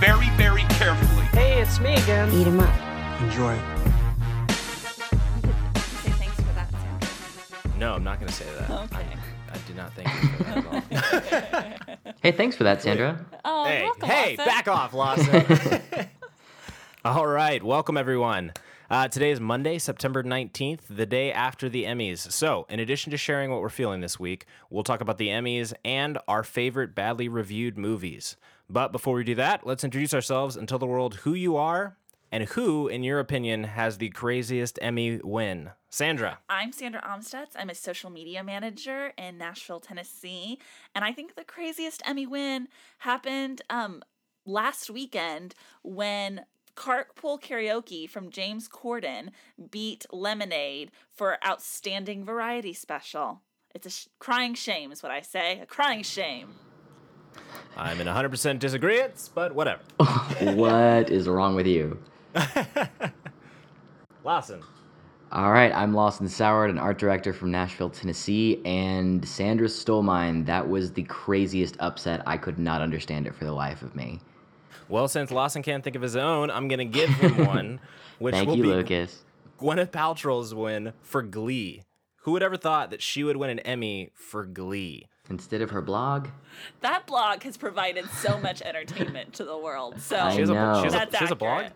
very, very carefully. Hey, it's me again. Eat 'em up. Enjoy. Say thanks for that, Sandra. No, I'm not going to say that. Okay. I, I do not thank you for that at all. Hey, thanks for that, Sandra. Oh, hey, welcome, hey, Lawson. back off, Lawson. All right, welcome everyone. Uh, today is Monday, September 19th, the day after the Emmys. So, in addition to sharing what we're feeling this week, we'll talk about the Emmys and our favorite badly reviewed movies. But before we do that, let's introduce ourselves and tell the world who you are and who, in your opinion, has the craziest Emmy win. Sandra. I'm Sandra Amstutz. I'm a social media manager in Nashville, Tennessee. And I think the craziest Emmy win happened um, last weekend when Carpool Karaoke from James Corden beat Lemonade for Outstanding Variety Special. It's a sh- crying shame, is what I say. A crying shame. I'm in 100% disagreement, but whatever. what is wrong with you? Lawson. All right, I'm Lawson Soward, an art director from Nashville, Tennessee, and Sandra stole mine. That was the craziest upset. I could not understand it for the life of me. Well, since Lawson can't think of his own, I'm going to give him one, which Thank will you, be Lucas. Gwyneth Paltrow's win for Glee. Who would ever thought that she would win an Emmy for Glee? Instead of her blog, That blog has provided so much entertainment to the world. So I She has, a, know. she has, a, That's she has a blog? accurate.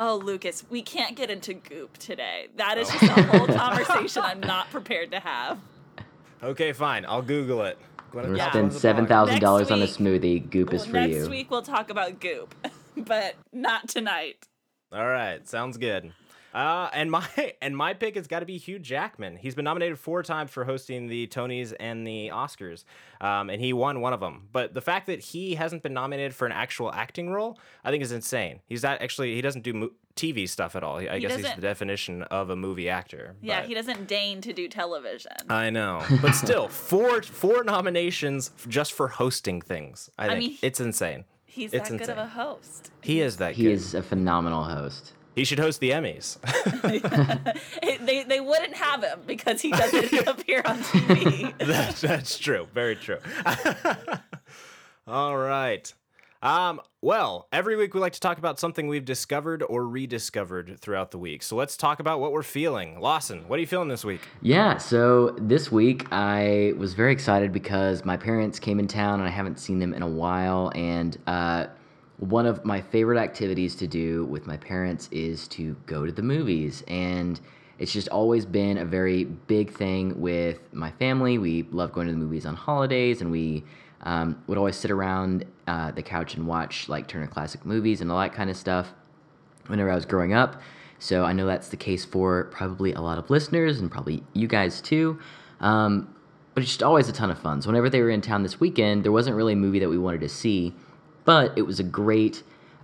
Oh, Lucas, we can't get into goop today. That is oh. just a whole conversation I'm not prepared to have. Okay, fine. I'll Google it. Gwyneth we'll Yeah. Paltrow spend has a seven blog. thousand dollars on a smoothie. Goop is for next you. Next week we'll talk about goop, but not tonight. All right, sounds good. Uh, and my and my pick has got to be Hugh Jackman. He's been nominated four times for hosting the Tonys and the Oscars, um, and he won one of them. But the fact that he hasn't been nominated for an actual acting role, I think, is insane. He's not actually he doesn't do mo- TV stuff at all. I He guess he's the definition of a movie actor. Yeah, but- he doesn't deign to do television. I know, but still, four four nominations just for hosting things. I, I think mean, it's insane. He's it's that good of a host. He is that He good. is a phenomenal host. He should host the Emmys. They, they wouldn't have him because he doesn't appear on TV. that's, that's true. Very true. All right. Um, well, every week we like to talk about something we've discovered or rediscovered throughout the week. So let's talk about what we're feeling. Lawson, what are you feeling this week? Yeah, so this week I was very excited because my parents came in town and I haven't seen them in a while. And uh, one of my favorite activities to do with my parents is to go to the movies. And it's just always been a very big thing with my family. We love going to the movies on holidays and we um, would always sit around uh, the couch and watch like Turner Classic Movies and all that kind of stuff whenever I was growing up. So I know that's the case for probably a lot of listeners and probably you guys too. Um, but it's just always a ton of fun. So whenever they were in town this weekend, there wasn't really a movie that we wanted to see, but it was a great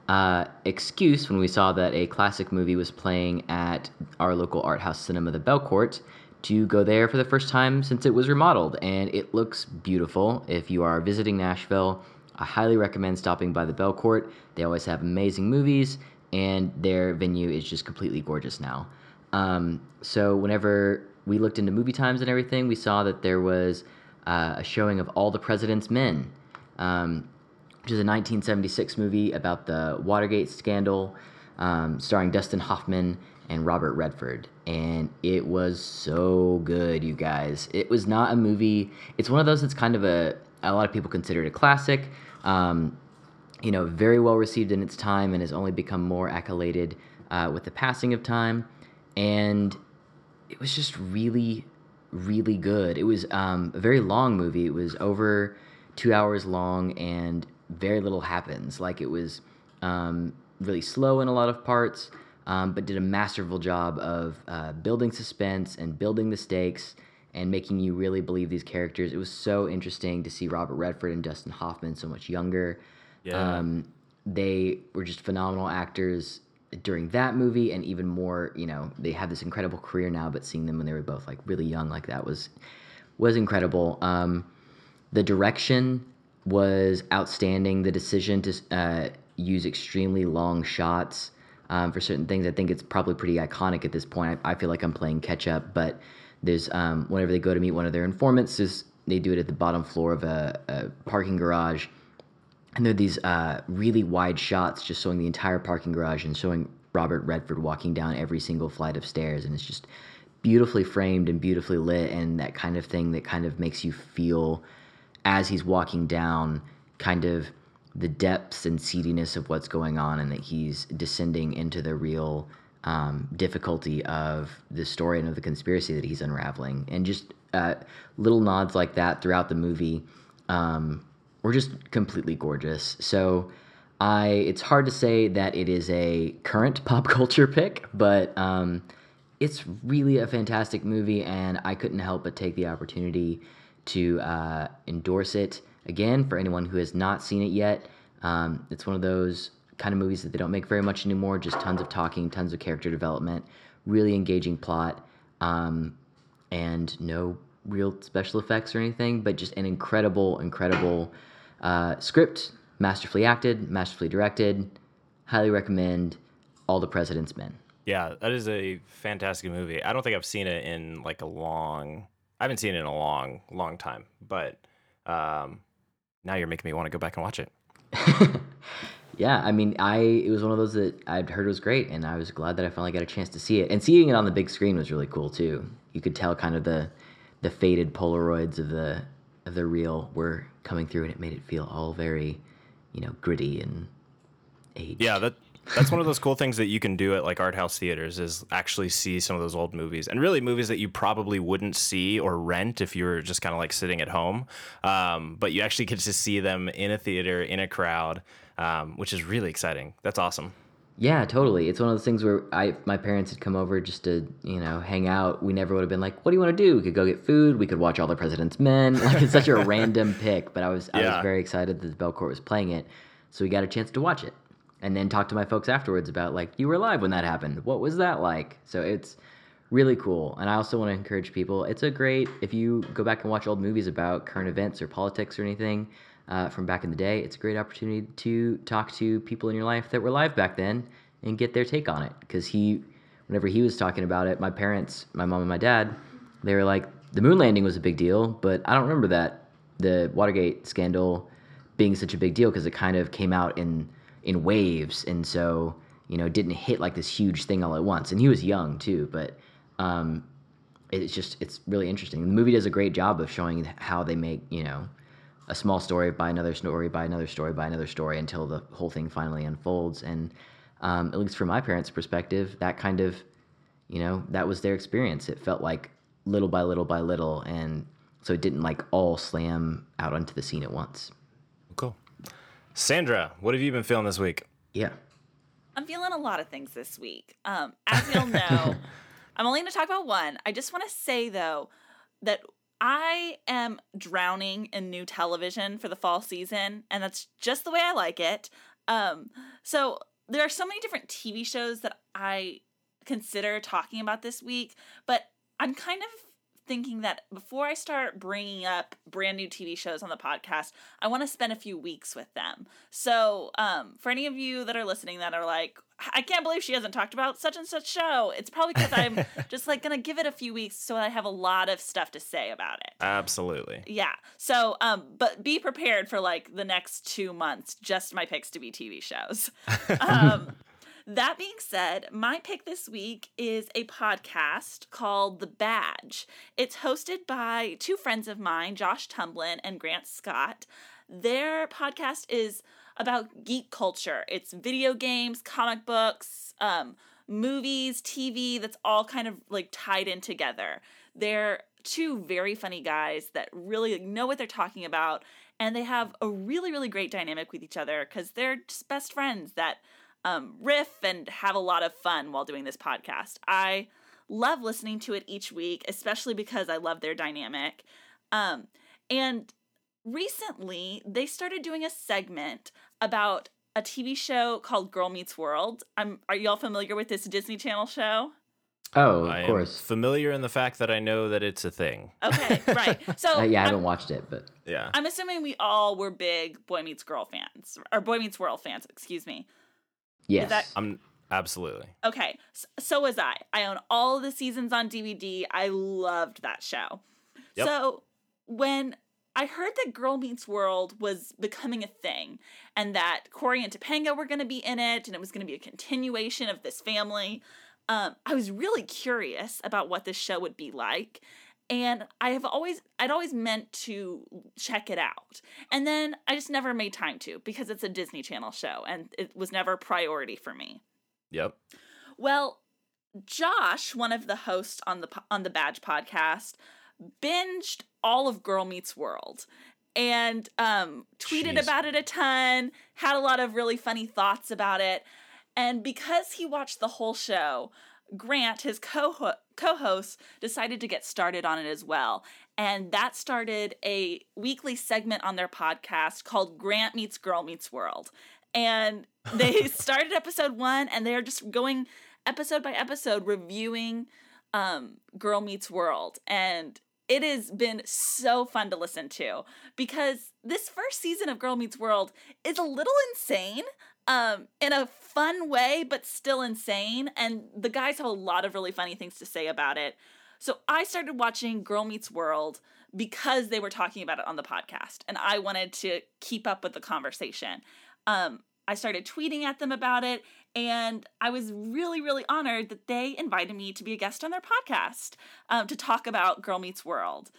uh, excuse when we saw that a classic movie was playing at our local art house cinema, the Belcourt, to go there for the first time since it was remodeled. And it looks beautiful. If you are visiting Nashville, I highly recommend stopping by the Belcourt. They always have amazing movies, and their venue is just completely gorgeous now. Um, so whenever we looked into movie times and everything, we saw that there was uh, a showing of All the President's Men, um, which is a 1976 movie about the Watergate scandal, um, starring Dustin Hoffman and Robert Redford. And it was so good, you guys. It was not a movie. It's one of those that's kind of a a lot of people consider it a classic. Um, you know, very well received in its time and has only become more accoladed uh, with the passing of time. And it was just really, really good. It was um, a very long movie. It was over two hours long, and very little happens. Like it was um, really slow in a lot of parts, um, but did a masterful job of uh, building suspense and building the stakes and making you really believe these characters. It was so interesting to see Robert Redford and Dustin Hoffman so much younger. Yeah. Um, they were just phenomenal actors during that movie, and even more. You know, they have this incredible career now, but seeing them when they were both like really young, like that was was incredible. Um, the direction was outstanding. The decision to uh, use extremely long shots um, for certain things, I think it's probably pretty iconic at this point. I, I feel like I'm playing catch up, but there's um, whenever they go to meet one of their informants, they do it at the bottom floor of a, a parking garage, and there are these uh, really wide shots just showing the entire parking garage and showing Robert Redford walking down every single flight of stairs, and it's just beautifully framed and beautifully lit, and that kind of thing that kind of makes you feel as he's walking down, kind of the depths and seediness of what's going on, and that he's descending into the real um, difficulty of the story and of the conspiracy that he's unraveling, and just uh, little nods like that throughout the movie um, were just completely gorgeous. So. I it's hard to say that it is a current pop culture pick, but um, it's really a fantastic movie, and I couldn't help but take the opportunity to uh, endorse it again for anyone who has not seen it yet. Um, it's one of those kind of movies that they don't make very much anymore. Just tons of talking, tons of character development, really engaging plot, um, and no real special effects or anything, but just an incredible, incredible uh, script, masterfully acted, masterfully directed. Highly recommend All the President's Men. Yeah, that is a fantastic movie. I don't think I've seen it in like a long. I haven't seen it in a long, long time. But um, now you're making me want to go back and watch it. yeah, I mean, I it was one of those that I'd heard was great, and I was glad that I finally got a chance to see it. And seeing it on the big screen was really cool too. You could tell kind of the the faded Polaroids of the of the reel were coming through, and it made it feel all very, you know, gritty and aged. Yeah, that that's one of those cool things that you can do at like art house theaters is actually see some of those old movies and really movies that you probably wouldn't see or rent if you were just kind of like sitting at home um, but you actually get to see them in a theater in a crowd um, which is really exciting that's awesome Yeah, totally. It's one of those things where I my parents had come over just to you know hang out. We never would have been like, "What do you want to do?" We could go get food. We could watch All the President's Men. Like it's such a random pick, but I was I was very excited that the Belcourt was playing it, so we got a chance to watch it, and then talk to my folks afterwards about like you were alive when that happened. What was that like? So it's really cool, and I also want to encourage people. It's a great if you go back and watch old movies about current events or politics or anything uh, from back in the day. It's a great opportunity to talk to people in your life that were alive back then and get their take on it. Because he, whenever he was talking about it, my parents, my mom and my dad, they were like, the moon landing was a big deal, but I don't remember that the Watergate scandal being such a big deal because it kind of came out in in waves, and so you know didn't hit like this huge thing all at once. And he was young too, but um, it's just it's really interesting. The movie does a great job of showing how they make you know a small story by another story by another story by another story until the whole thing finally unfolds. And um, at least from my parents' perspective, that kind of you know that was their experience. It felt like little by little by little, and so it didn't like all slam out onto the scene at once. Cool sandra what have you been feeling this week Yeah. I'm feeling a lot of things this week. Um, as you'll know, I'm only going to talk about one. I just want to say though that I am drowning in new television for the fall season, and that's just the way I like it. Um, so there are so many different TV shows that I consider talking about this week, but I'm kind of thinking that before I start bringing up brand new TV shows on the podcast, I want to spend a few weeks with them. So, um, for any of you that are listening that are like, I can't believe she hasn't talked about such and such show, it's probably because I'm just like gonna give it a few weeks so I have a lot of stuff to say about it. absolutely Yeah. So, um, but be prepared for like the next two months, just my picks to be TV shows. Um, that being said, my pick this week is a podcast called The Badge. It's hosted by two friends of mine, Josh Tumblin and Grant Scott. Their podcast is about geek culture. It's video games, comic books, um, movies, TV, that's all kind of like tied in together. They're two very funny guys that really know what they're talking about, and they have a really, really great dynamic with each other because they're just best friends that um, riff and have a lot of fun while doing this podcast. I love listening to it each week, especially because I love their dynamic. Um, and recently, they started doing a segment about a TV show called Girl Meets World. I'm are y'all familiar with this Disney Channel show? Oh, I of am course. familiar in the fact that I know that it's a thing. Okay, right. So Uh, yeah, I I'm- haven't watched it, but Yeah. I'm assuming we all were big Boy Meets Girl fans, or Boy Meets World fans, excuse me. Yes. that- I'm absolutely. Okay, so, so was I. I own all the seasons on DVD. I loved that show. Yep. So when I heard that Girl Meets World was becoming a thing and that Corey and Topanga were going to be in it and it was going to be a continuation of this family, um, I was really curious about what this show would be like. And I have always, I'd always meant to check it out. And then I just never made time to because it's a Disney Channel show and it was never a priority for me. Yep. Well, Josh, one of the hosts on the on the Badge podcast, binged all of Girl Meets World and um, tweeted Jeez. about it a ton, had a lot of really funny thoughts about it. And because he watched the whole show, Grant, his co co-host, decided to get started on it as well. And that started a weekly segment on their podcast called Grant Meets Girl Meets World. And they started episode one and they're just going episode by episode reviewing um, Girl Meets World. And it has been so fun to listen to because this first season of Girl Meets World is a little insane um, in a fun way, but still insane. And the guys have a lot of really funny things to say about it. So I started watching Girl Meets World because they were talking about it on the podcast, and I wanted to keep up with the conversation. Um, I started tweeting at them about it, and I was really, really honored that they invited me to be a guest on their podcast um, to talk about Girl Meets World.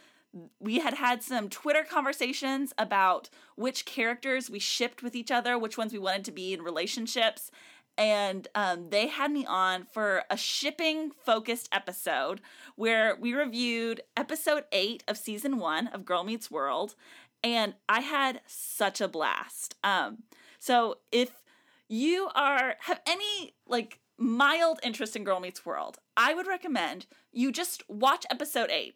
We had had some Twitter conversations about which characters we shipped with each other, which ones we wanted to be in relationships. And um, they had me on for a shipping focused episode where we reviewed episode eight of season one of Girl Meets World. And I had such a blast. Um, so if you are have any like mild interest in Girl Meets World, I would recommend you just watch episode eight.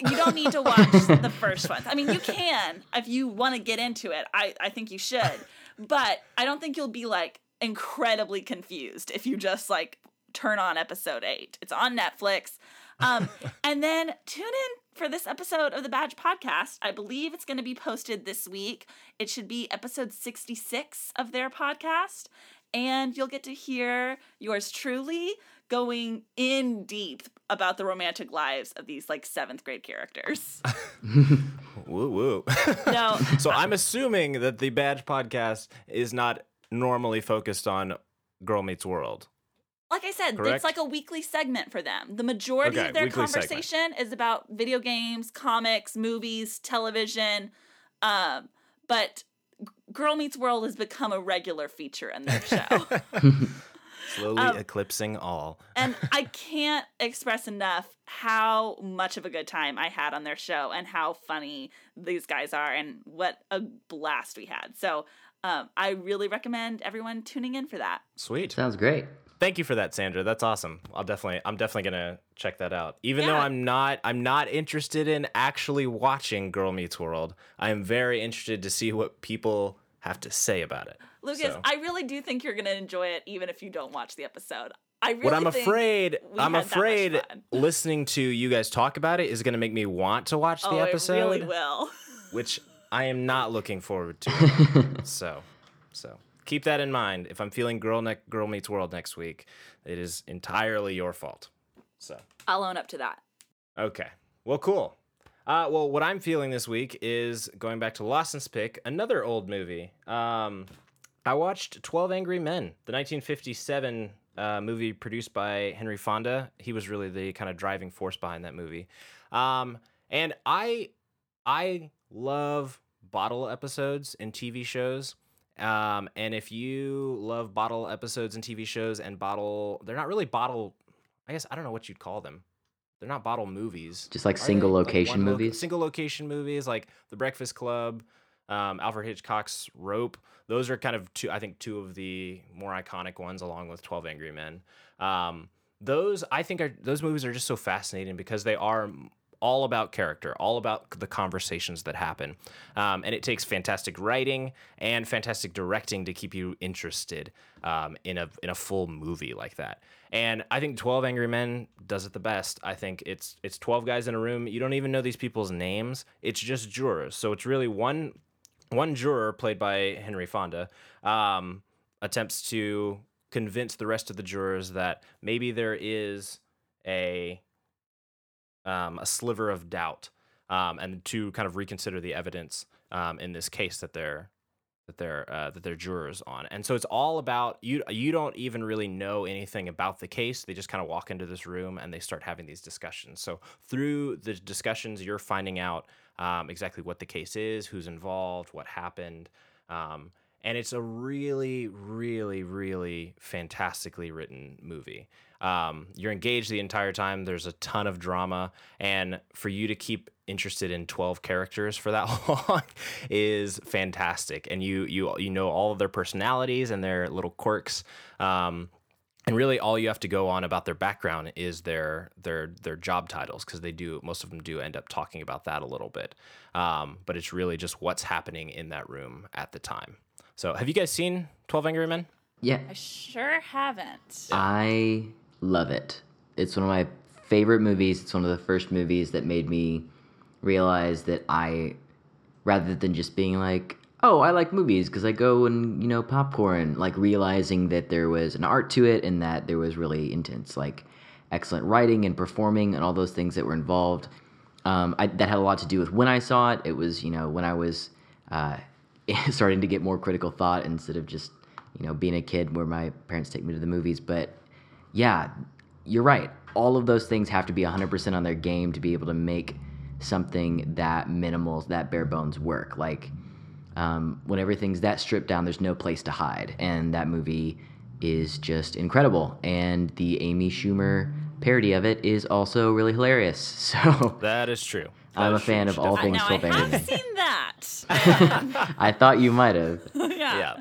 You don't need to watch the first one. I mean, you can if you want to get into it. I, I think you should. But I don't think you'll be like incredibly confused if you just like turn on episode eight. It's on Netflix. Um, and then tune in for this episode of the Badge Podcast. I believe it's going to be posted this week. It should be episode 66 of their podcast. And you'll get to hear yours truly going in deep about the romantic lives of these like seventh grade characters. Woo woo. No, so I'm assuming that the Badge podcast is not normally focused on Girl Meets World. like I said, Correct? it's like a weekly segment for them. The majority Okay, of their weekly segment. conversation is about video games, comics, movies, television. Um, but Girl Meets World has become a regular feature in their show. Slowly Um, eclipsing all. and I can't express enough how much of a good time I had on their show and how funny these guys are and what a blast we had. So um, I really recommend everyone tuning in for that. Sweet. Sounds great. Thank you for that, Sandra. That's awesome. I'll definitely I'm definitely gonna check that out. Even though I'm not I'm not interested in actually watching Girl Meets World. I am very interested to see what people have to say about it. Lucas, So- I really do think you're going to enjoy it even if you don't watch the episode. I really what I'm think afraid I'm had that much afraid listening to you guys talk about it is gonna make me want to watch the oh, episode. it really will. which I am not looking forward to. so, so keep that in mind. If I'm feeling girl ne- girl meets world next week, it is entirely your fault. So, I'll own up to that. okay, well, cool. Uh, well, what I'm feeling this week is going back to Lawson's pick, another old movie. Um, I watched 12 Angry Men, the 1957 uh, movie produced by Henry Fonda. He was really the kind of driving force behind that movie. Um, and I, I love bottle episodes in TV shows. Um, and if you love bottle episodes and TV shows and bottle, they're not really bottle. I guess I don't know what you'd call them. They're not bottle movies. Just like Are they? single Like location lo- movies? single location movies like The Breakfast Club, um, Alfred Hitchcock's Rope. Those are kind of two, I think, two of the more iconic ones, along with Twelve Angry Men. Um, those I think are those movies are just so fascinating because they are all about character, all about the conversations that happen, um, and it takes fantastic writing and fantastic directing to keep you interested um, in a in a full movie like that. And I think Twelve Angry Men does it the best. I think it's it's twelve guys in a room. You don't even know these people's names. It's just jurors. So it's really one one juror played by Henry Fonda um, attempts to convince the rest of the jurors that maybe there is a um, a sliver of doubt um, and to kind of reconsider the evidence um, in this case that they're that they're uh, that they're jurors on. And so it's all about you. You don't even really know anything about the case. They just kind of walk into this room and they start having these discussions. So through the discussions, you're finding out um, exactly what the case is, who's involved, what happened. Um, and it's a really, really, really fantastically written movie. Um, you're engaged the entire time. There's a ton of drama, and for you to keep interested in 12 characters for that long is fantastic. And you you you know all of their personalities and their little quirks. Um, and really all you have to go on about their background is their their their job titles because they do most of them do end up talking about that a little bit um, but it's really just what's happening in that room at the time so have you guys seen 12 angry men Yeah, I sure haven't. I love it. It's one of my favorite movies. It's one of the first movies that made me realize that I, rather than just being like, oh, I like movies because I go and, you know, popcorn, like realizing that there was an art to it and that there was really intense, like excellent writing and performing and all those things that were involved. Um, I, that had a lot to do with when I saw it. It was, you know, when I was uh, starting to get more critical thought instead of just, you know, being a kid where my parents take me to the movies. But yeah, you're right. All of those things have to be 100% on their game to be able to make something that minimal, that bare bones work. Like, um, when everything's that stripped down, there's no place to hide. And that movie is just incredible. And the Amy Schumer parody of it is also really hilarious. So that is true I'm That a is true. fan of all things things know I 12 Angry have Men. seen that. I thought you might have. yeah. yeah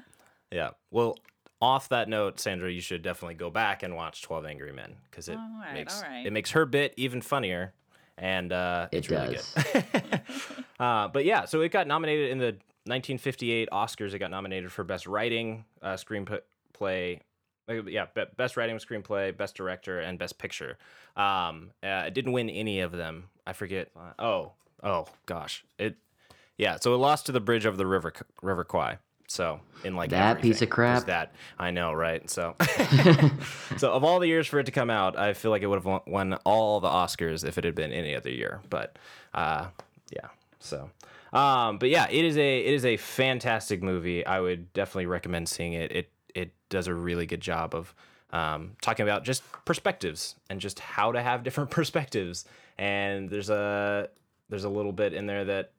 yeah well off that note sandra you should definitely go back and watch 12 angry men because it All right, makes all right. it makes her bit even funnier and uh, It it's really does. good uh, but yeah so it got nominated in the 1958 oscars it got nominated for best writing uh, screenplay uh, yeah best writing screenplay best director and best picture um, uh, it didn't win any of them i forget oh oh gosh it yeah, so it lost to the bridge over the river River Kwai. So in like That piece of crap. That I know, right? So, so of all the years for it to come out, I feel like it would have won, all the Oscars if it had been any other year. But uh, yeah, so um, but yeah, it is a it is a fantastic movie. I would definitely recommend seeing it. It it does a really good job of um, talking about just perspectives and just how to have different perspectives. And there's a there's a little bit in there that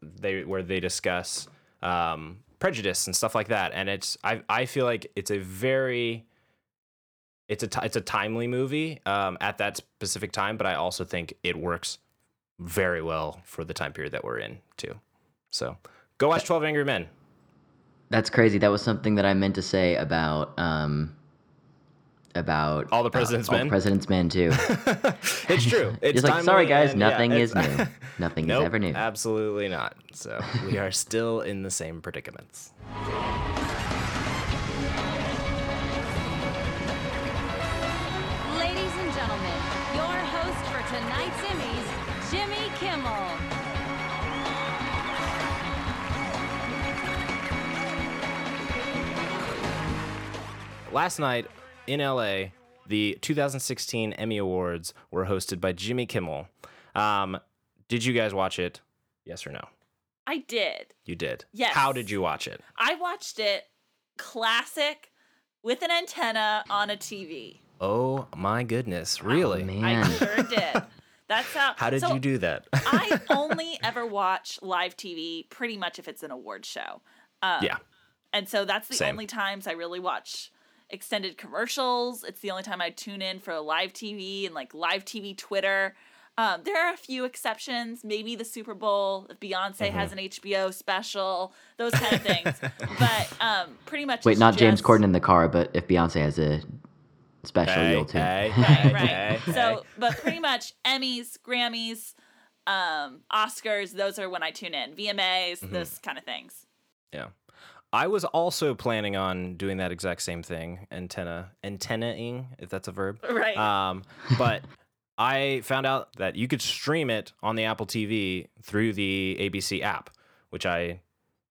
they where they discuss um, prejudice and stuff like that. And it's I I feel like it's a very it's a ti- it's a timely movie um, at that specific time, but I also think it works very well for the time period that we're in too. So go watch Twelve Angry Men. That's crazy. That was something that I meant to say about um about All the uh, President's all the Men? President's Men too. It's true. It's Just like sorry guys, and, yeah, nothing is new. Nothing Nope, is ever new. Absolutely not. So we are still in the same predicaments. Ladies and gentlemen, your host for tonight's Emmys, Jimmy Kimmel. Last night in LA, the 2016 Emmy Awards were hosted by Jimmy Kimmel. Um, did you guys watch it? Yes or no? I did. You did. Yes. How did you watch it? I watched it classic with an antenna on a TV. Oh my goodness! Really? Oh, I sure did. That's how. How did so you do that? I only ever watch live TV pretty much if it's an award show. Um, yeah. And so that's the Same. only times I really watch extended commercials. It's the only time I tune in for live TV and like live TV Twitter. Um, there are a few exceptions, maybe the Super Bowl, if Beyonce Mm-hmm. has an HBO special, those kind of things. but um, pretty much. Wait, it's not James Corden in the car, but if Beyonce has a special, Hey, you'll too. hey, Right, right. hey, hey. So, but pretty much Emmys, Grammys, um, Oscars, those are when I tune in. VMAs, Mm-hmm. those kind of things. Yeah. I was also planning on doing that exact same thing, antenna antennaing, if that's a verb. Right. Um, but I found out that you could stream it on the Apple TV through the ABC app, which I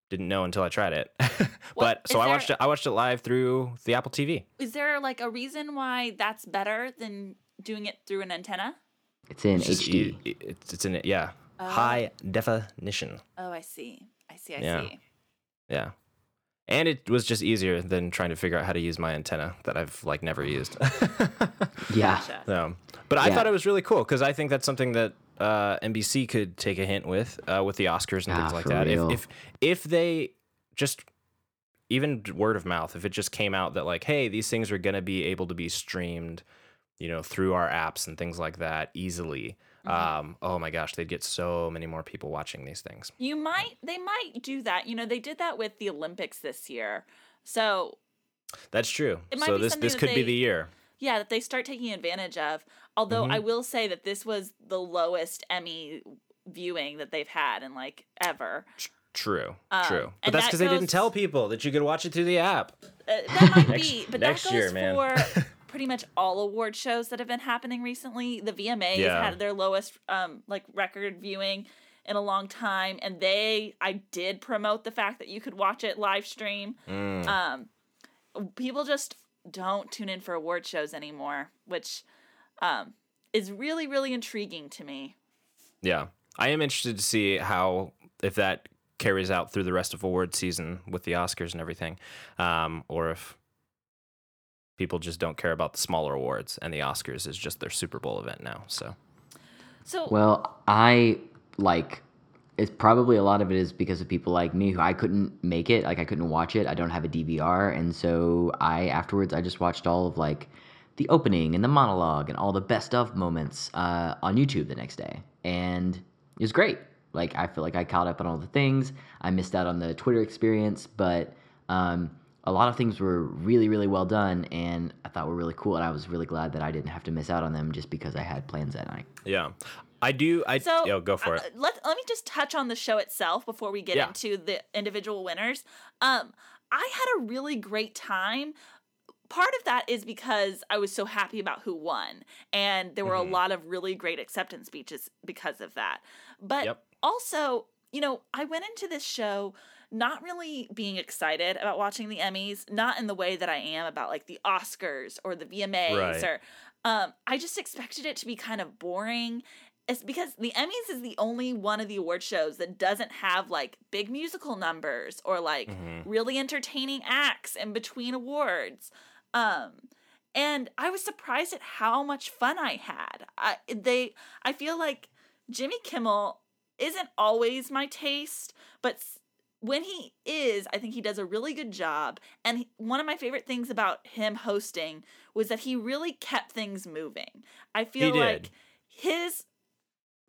didn't know until I tried it. but is so I there- watched it. I watched it live through the Apple TV. Is there like a reason why that's better than doing it through an antenna? It's in It's HD. It's it's in it. Yeah, high definition. Oh, I see. I see. I Yeah. see. Yeah. And it was just easier than trying to figure out how to use my antenna that I've like never used. Yeah. Gotcha. So, but I Yeah. thought it was really cool because I think that's something that uh, NBC could take a hint with uh, with the Oscars and things Ah, like that. If, if if they just even word of mouth, if it just came out that like, hey, these things are gonna be able to be streamed, you know, through our apps and things like that easily. Mm-hmm. Um, oh my gosh, they'd get so many more people watching these things. You might. They might do that. You know, they did that with the Olympics this year. So That's true. It might So this this that could be the year. yeah, that they start taking advantage of. Although Mm-hmm. I will say that this was the lowest Emmy viewing that they've had in like ever. True, Um, true. But that's that because they didn't tell people that you could watch it through the app. Uh, that might Next- be, but next that goes year, man. for pretty much all award shows that have been happening recently. The VMAs Yeah. had their lowest um like record viewing in a long time, and they I did promote the fact that you could watch it live stream. Mm. Um, people just don't tune in for award shows anymore, which um is really really intriguing to me. Yeah. I am interested to see how if that carries out through the rest of award season with the Oscars and everything, um, or if people just don't care about the smaller awards and the Oscars is just their Super Bowl event now. So So Well, I like it's probably a lot of it is because of people like me who I couldn't make it, like I couldn't watch it. I don't have a DVR, and so I afterwards I just watched all of like the opening and the monologue and all the best of moments uh, on YouTube the next day, and it was great. Like I feel like I caught up on all the things. I missed out on the Twitter experience, but um, a lot of things were really, really well done, and I thought were really cool. And I was really glad that I didn't have to miss out on them just because I had plans that night. yeah, I do. I So yo go for uh, it. Let let me just touch on the show itself before we get Yeah. into the individual winners. Um, I had a really great time. Part of that is because I was so happy about who won, and there were Mm-hmm. a lot of really great acceptance speeches because of that. But Yep. also, you know, I went into this show not really being excited about watching the Emmys, not in the way that I am about like the Oscars or the VMAs Right. or um I just expected it to be kind of boring. It's because the Emmys is the only one of the award shows that doesn't have like big musical numbers or like Mm-hmm. really entertaining acts in between awards. Um and I was surprised at how much fun I had. I they I feel like Jimmy Kimmel isn't always my taste, but when he is, I think he does a really good job. And he, one of my favorite things about him hosting was that he really kept things moving. I feel like his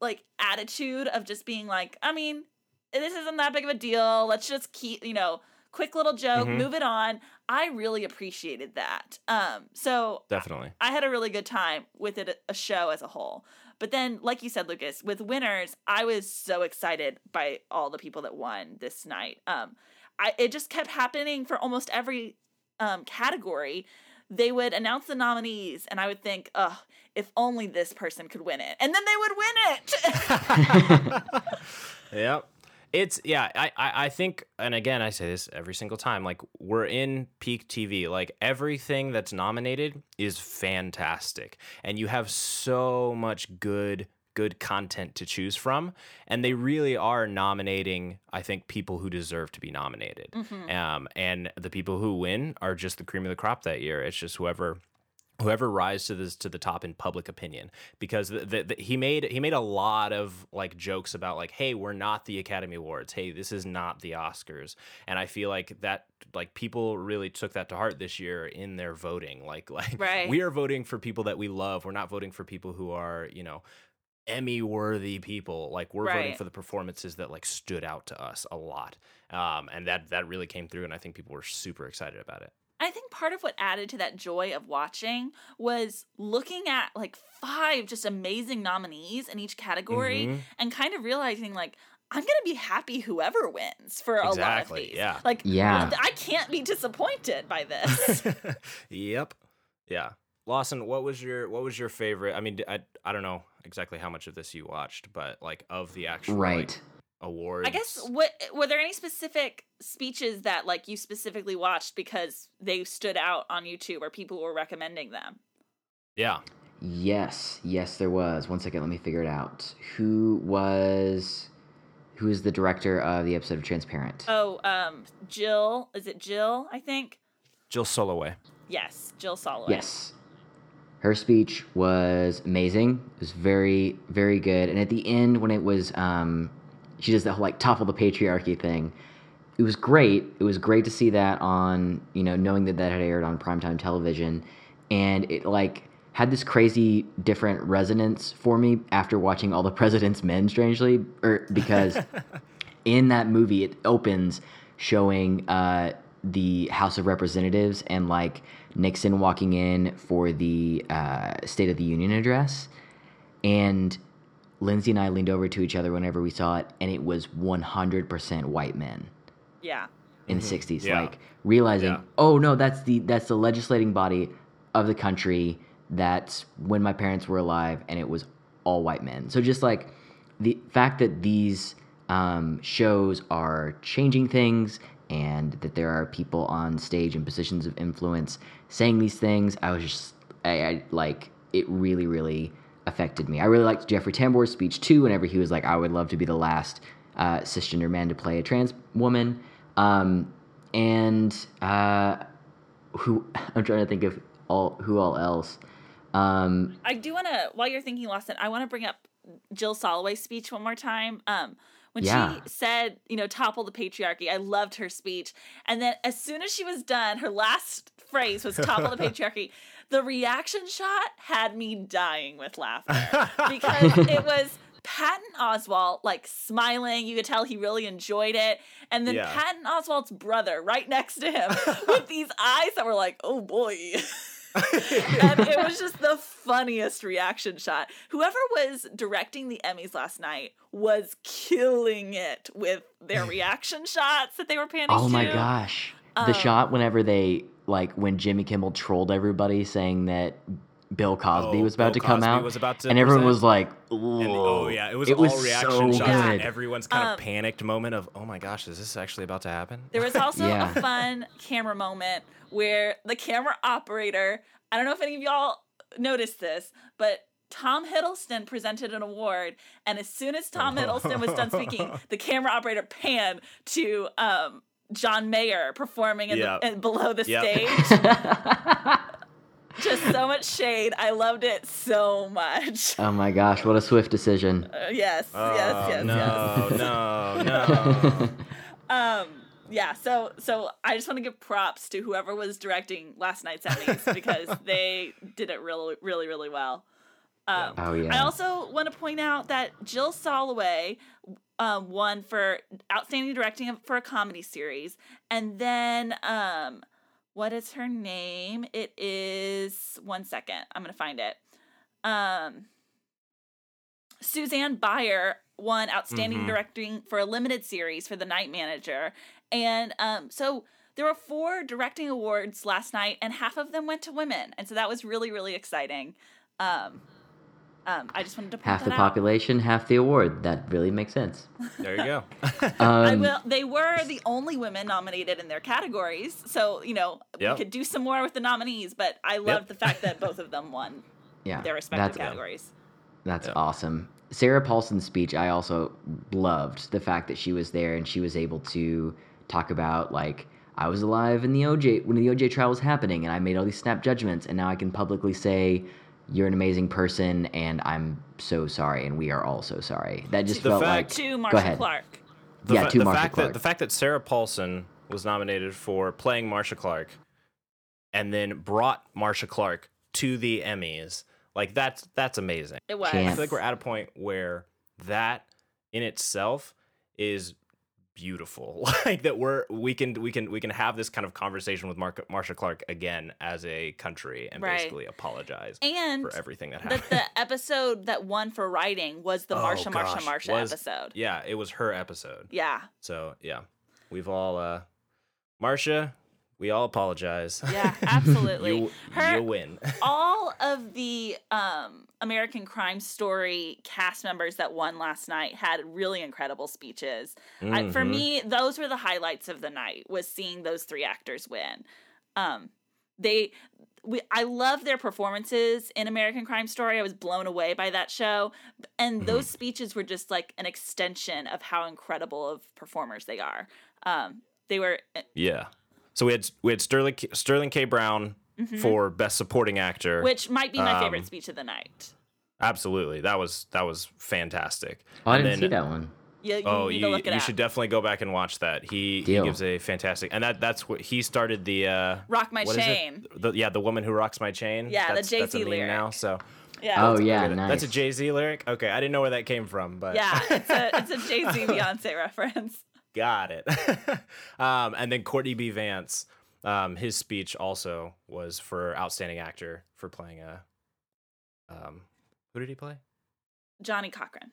like attitude of just being like, I mean, this isn't that big of a deal. Let's just keep, you know, quick little joke, Mhm. move it on. I really appreciated that. Um, so Definitely. I had a really good time with it, a show as a whole. But then, like you said, Lucas, with winners, I was so excited by all the people that won this night. Um, I it just kept happening for almost every um, category. They would announce the nominees, and I would think, "Oh, if only this person could win it," and then they would win it. Yep. It's yeah, I, I I think and again I say this every single time, like we're in peak TV. Like everything that's nominated is fantastic. And you have so much good good content to choose from. And they really are nominating, I think, people who deserve to be nominated. Um and the people who win are just the cream of the crop that year. It's just whoever whoever rise to this to the top in public opinion because the, the, the- he made he made a lot of like jokes about like hey we're not the academy awards. Hey this is not the oscars. And i feel like that like people really took that to heart this year in their voting. Like like Right. we are voting for people that we love. We're not voting for people who are you know emmy worthy people. Like we're voting for the performances that like stood out to us a lot. Um and that that really came through and i think people were super excited about it I think part of what added to that joy of watching was looking at like five just amazing nominees in each category Mhm. and kind of realizing like I'm gonna be happy whoever wins for a lot of Exactly, these. yeah. Like Yeah. I can't be disappointed by this. yep. Yeah. Lawson, what was your what was your favorite? I mean, I I don't know exactly how much of this you watched, but like of the actual like, Right. Awards. I guess what were there any specific speeches that like you specifically watched because they stood out on YouTube or people were recommending them? Yeah. Yes, yes, there was. One second, let me figure it out. Who was who is the director of the episode of Transparent? Oh, um, Jill. Is it Jill? I think. Jill Soloway. Yes, Jill Soloway. Yes. Her speech was amazing. It was very, very good. And at the end, when it was, um, she does that whole like topple the patriarchy thing. It was great. It was great to see that on, you know, knowing that that had aired on primetime television, and it like had this crazy different resonance for me after watching all the President's Men. Strangely, or because in that movie it opens showing uh, the House of Representatives and like Nixon walking in for the uh, State of the Union address, and Lindsay and I leaned over to each other whenever we saw it, and it was 100% white men Yeah. in the 60s Mm-hmm. Yeah. like realizing Yeah. oh no that's the that's the legislating body of the country that's when my parents were alive and it was all white men so just like the fact that these um, shows are changing things and that there are people on stage in positions of influence saying these things i was just i, I like it really really affected me i really liked jeffrey tambor's speech too whenever he was like i would love to be the last uh, cisgender man to play a trans woman um, and uh, who I'm trying to think of all who all else. Um, I do want to, while you're thinking, Lawson, I want to bring up Jill Soloway's speech one more time. Um, when Yeah. she said, you know, topple the patriarchy, I loved her speech. And then as soon as she was done, her last phrase was topple the patriarchy. The reaction shot had me dying with laughter because it was Patton Oswalt like smiling. You could tell he really enjoyed it. And then Yeah. Patton Oswalt's brother right next to him with these eyes that were like, oh boy. and it was just the funniest reaction shot. Whoever was directing the Emmys last night was killing it with their reaction shots that they were panning oh my to. gosh, Um, the shot whenever they like when Jimmy Kimmel trolled everybody saying that Bill Cosby Oh, was about Bill to come Cosby out, was about to and everyone present. was like, And, oh yeah, it was it all was reaction so shots. good. Everyone's kind Um, of panicked moment of, oh my gosh, is this actually about to happen? There was also Yeah. a fun camera moment where the camera operator, I don't know if any of y'all noticed this, but Tom Hiddleston presented an award, and as soon as Tom Hiddleston was done speaking, the camera operator panned to um, John Mayer performing in Yeah. the, in, below the Yep. stage. Just so much shade. I loved it so much. oh my gosh, what a swift decision. Uh, yes, Oh, yes, yes, no, yes. no, no. Um, yeah, so so I just want to give props to whoever was directing last night's Emmys because they did it really, really, really well. Um, Oh yeah. I also want to point out that Jill Soloway um, won for outstanding directing for a comedy series, and then um, what is her name? It is one second. I'm gonna find it. Um, Suzanne Bayer won outstanding Mhm. directing for a limited series for The Night Manager, and um, so there were four directing awards last night, and half of them went to women, and so that was really, really exciting. Um, um, I just wanted to point half that the out. population, half the award. That really makes sense. there you go. I Um, will. They were the only women nominated in their categories, so you know Yep. we could do some more with the nominees. But I love the fact that both of them won yeah, their respective that's categories. That's Yeah. awesome. Sarah Paulson's speech, I also loved the fact that she was there and she was able to talk about like I was alive in the OJ when the OJ trial was happening and I made all these snap judgments and now I can publicly say you're an amazing person and I'm so sorry and we are all so sorry. That just The felt fact- like To go Marcia ahead. Clark. The Yeah, fa- to the Marcia fact Clark. That, the fact that Sarah Paulson was nominated for playing Marcia Clark and then brought Marcia Clark to the Emmys, like that's that's amazing. It was. I feel like we're at a point where that in itself is beautiful. like that we're we can we can we can have this kind of conversation with Mark, Marcia Clark again as a country and Right. basically apologize And for everything that that happened. the episode that won for writing was the Oh, Marcia, Marcia, Marcia was- episode. Yeah, it was her episode. Yeah. So yeah, we've all uh Marcia, we all apologize. Yeah, absolutely. you Her- you win. all of the um, American Crime Story cast members that won last night had really incredible speeches. I, for Mhm. me, those were the highlights of the night. Was seeing those three actors win. Um, they, we, I love their performances in American Crime Story. I was blown away by that show, and those speeches were just like an extension of how incredible of performers they are. Um, they were Yeah. So we had we had Sterling Sterling K. Brown for best supporting actor. Mm-hmm. which might be my favorite Um, speech of the night. Absolutely, that was that was fantastic. Oh, I And didn't see that one. You, you Oh, need you, to look it you up. should definitely go back and watch that. He he gives a fantastic, and that that's what he started the uh, Rock My what is it? Chain. The, yeah, the woman who rocks my chain. Yeah, the that's, that's a Jay-Z lyric. now. So Yeah. Oh yeah, nice. that's a Jay Z lyric. Okay, I didn't know where that came from, but Yeah, it's a it's a Jay Z Beyonce reference. Got it. um, and then Courtney B. Vance, um, his speech also was for outstanding actor for playing a. Um, who did he play? Johnnie Cochran.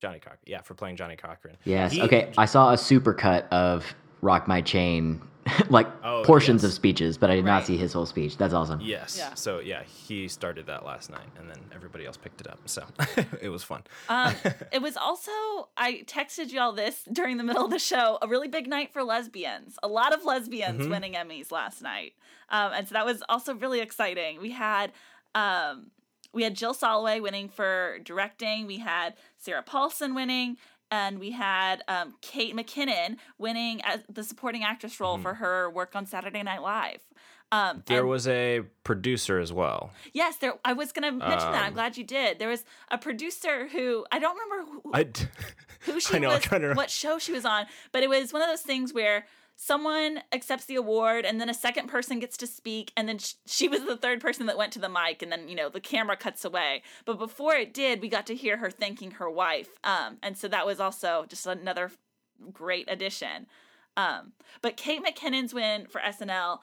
Johnnie Cochran. Yeah, for playing Johnnie Cochran. Yes. He- okay. I saw a supercut of Rock My Chain, like Oh, portions yes. of speeches, but I did Right. not see his whole speech. That's awesome. Yes. Yeah. So yeah, he started that last night, and then everybody else picked it up. So it was fun. Um, it was also I texted you all this during the middle of the show. A really big night for lesbians. A lot of lesbians Mm-hmm. winning Emmys last night, um, and so that was also really exciting. We had um, we had Jill Soloway winning for directing. We had Sarah Paulson winning. And we had um, Kate McKinnon winning as the supporting actress role for her work on Saturday Night Live. Um, Mm-hmm. There and- was a producer as well. Yes, there. I was going to mention that. I'm Um, glad you did. There was a producer who I don't remember who, I. d- who she I know, was, what show she was on, but it was one of those things where someone accepts the award and then a second person gets to speak and then sh- she was the third person that went to the mic and then you know the camera cuts away. But before it did we got to hear her thanking her wife um, and so that was also just another great addition. Um, but kate mckinnon's win for snl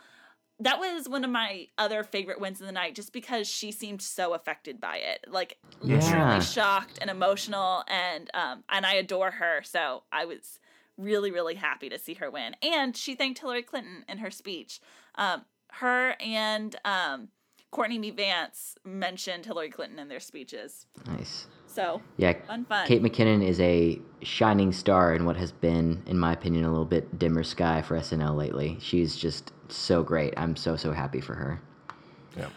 that was one of my other favorite wins of the night just because she seemed so affected by it. Like Yeah. literally shocked and emotional and um and i adore her so i was really really happy to see her win and she thanked hillary clinton in her speech um her and um courtney b vance mentioned hillary clinton in their speeches Nice. so Yeah. fun fun Kate McKinnon is a shining star in what has been, in my opinion, a little bit dimmer sky for SNL lately. She's just so great. I'm so so happy for her. Yeah.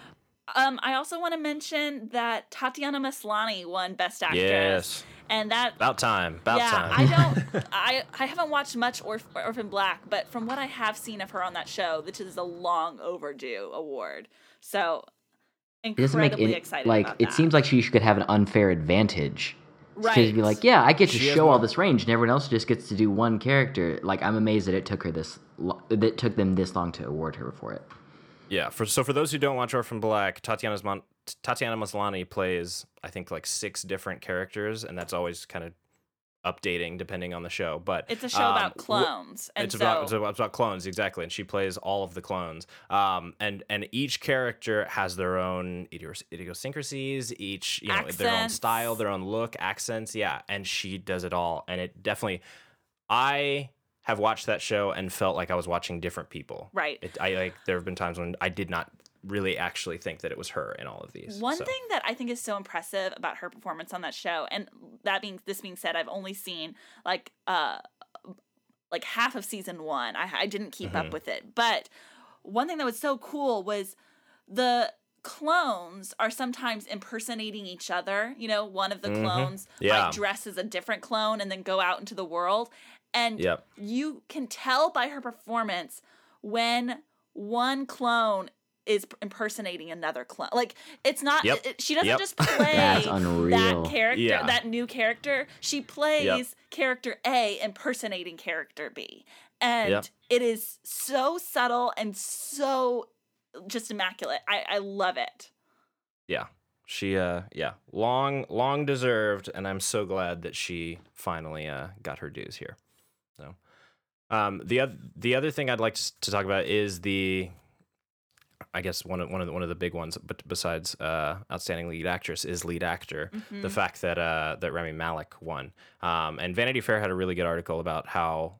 Um i also want to mention that tatiana maslany won best actress Yes. and that About time. About yeah, time. I don't. I I haven't watched much Orph- Orphan Black, but from what I have seen of her on that show, this is a long overdue award. So It doesn't make incredibly any excited. like about it that. seems like she could have an unfair advantage. Because right. you'd be like, yeah, I get to She show all this range, and everyone else just gets to do one character. Like, I'm amazed that it took her this, lo- that it took them this long to award her for it. Yeah. For so for those who don't watch Orphan Black, Tatiana's Mon- Tatiana Maslany plays I think like six different characters, and that's always kind of updating depending on the show. But It's a show um, about clones, and it's so about, it's about it's about clones exactly, and she plays all of the clones. Um, and and each character has their own idios- idiosyncrasies, each you know their own style, their own look, accents. Yeah, and she does it all, and it definitely. I have watched that show and felt like I was watching different people. Right. It, I like there have been times when I did not really actually think that it was her in all of these. One so. thing that I think is so impressive about her performance on that show, and that being this being said, I've only seen like uh like half of season one. I I didn't keep Mm-hmm. up with it, but one thing that was so cool was the clones are sometimes impersonating each other. You know, one of the clones Mm-hmm. Yeah. might dress as a different clone and then go out into the world, and Yep. you can tell by her performance when one clone is impersonating another clone. Like it's not Yep. it- she doesn't Yep. just play that character, Yeah. that new character. She plays character A impersonating character B. And Yep. it is so subtle and so just immaculate. I, I love it. Yeah. She uh yeah, long long deserved and I'm so glad that she finally uh got her dues here. So Um, the other the other thing I'd like to, talk about is the, I guess one of one of the, one of the big ones, but besides uh, outstanding lead actress is lead actor. Mm-hmm. The fact that uh, that Rami Malek won, um, and Vanity Fair had a really good article about how,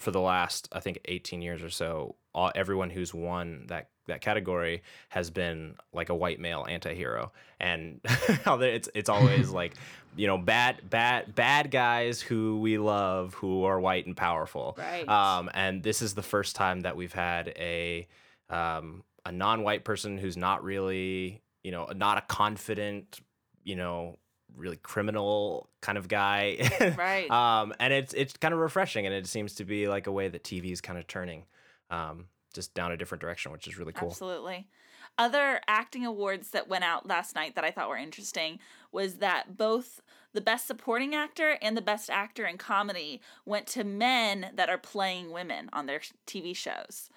for the last I think 18 years or so, all, everyone who's won that that category has been like a white male anti-hero and it's it's always like you know bad bad bad guys who we love who are white and powerful Right. um and this is the first time that we've had a um a non-white person who's not really you know not a confident you know really criminal kind of guy Right. um and it's it's kind of refreshing and it seems to be like a way that tv is kind of turning um just down a different direction which is really cool Absolutely. Other acting awards that went out last night that I thought were interesting was that both the best supporting actor and the best actor in comedy went to men that are playing women on their TV shows.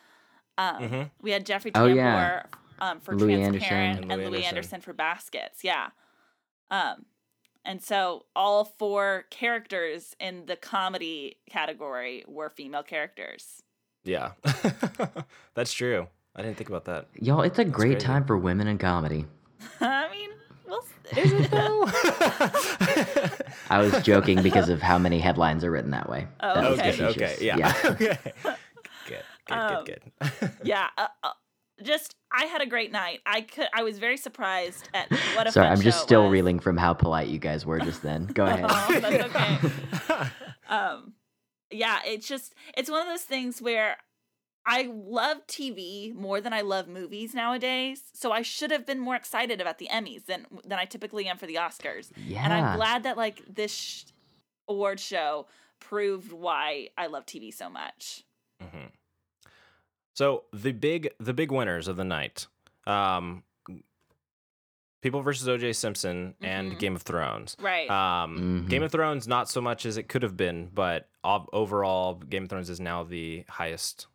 Um, Mhm. We had Jeffrey Oh, Tambor yeah. um, for Louie Anderson. Transparent And and, Louis Louie Anderson. Anderson. for Baskets. Yeah. Um, and so all four characters in the comedy category were female characters. yeah that's true i didn't think about that Y'all, it's a great crazy. time for women in comedy. I mean, we'll is it though I was joking because of how many headlines are written that way. Oh, That okay. okay okay facetious. yeah, okay good good Um, good good yeah uh, uh, just i had a great night i could i was very surprised at what a Sorry, fun I'm just show still was. reeling from how polite you guys were just then. Go ahead. oh, that's okay um yeah it's just it's one of those things where i love tv more than i love movies nowadays so i should have been more excited about the emmys than than i typically am for the oscars Yeah. and i'm glad that like this sh- award show proved why i love tv so much Mhm. So the big the big winners of the night, um, People versus O.J. Simpson and Mhm. Game of Thrones. right Um, Mhm. Game of Thrones not so much as it could have been, but ov- overall, Game of Thrones is now the highest,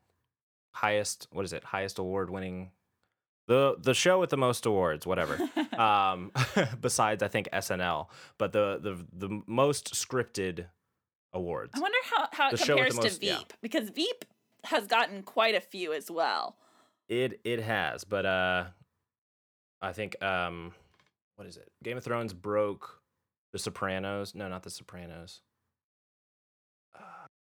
highest. What is it? Highest award winning. The the show with the most awards, whatever. um, besides, I think SNL, but the the the most scripted awards. I wonder how, how it with compares the to most- Veep yeah. because Veep has gotten quite a few as well. It it has, but uh, I think um, what is it? Game of Thrones broke The Sopranos. No, not The Sopranos.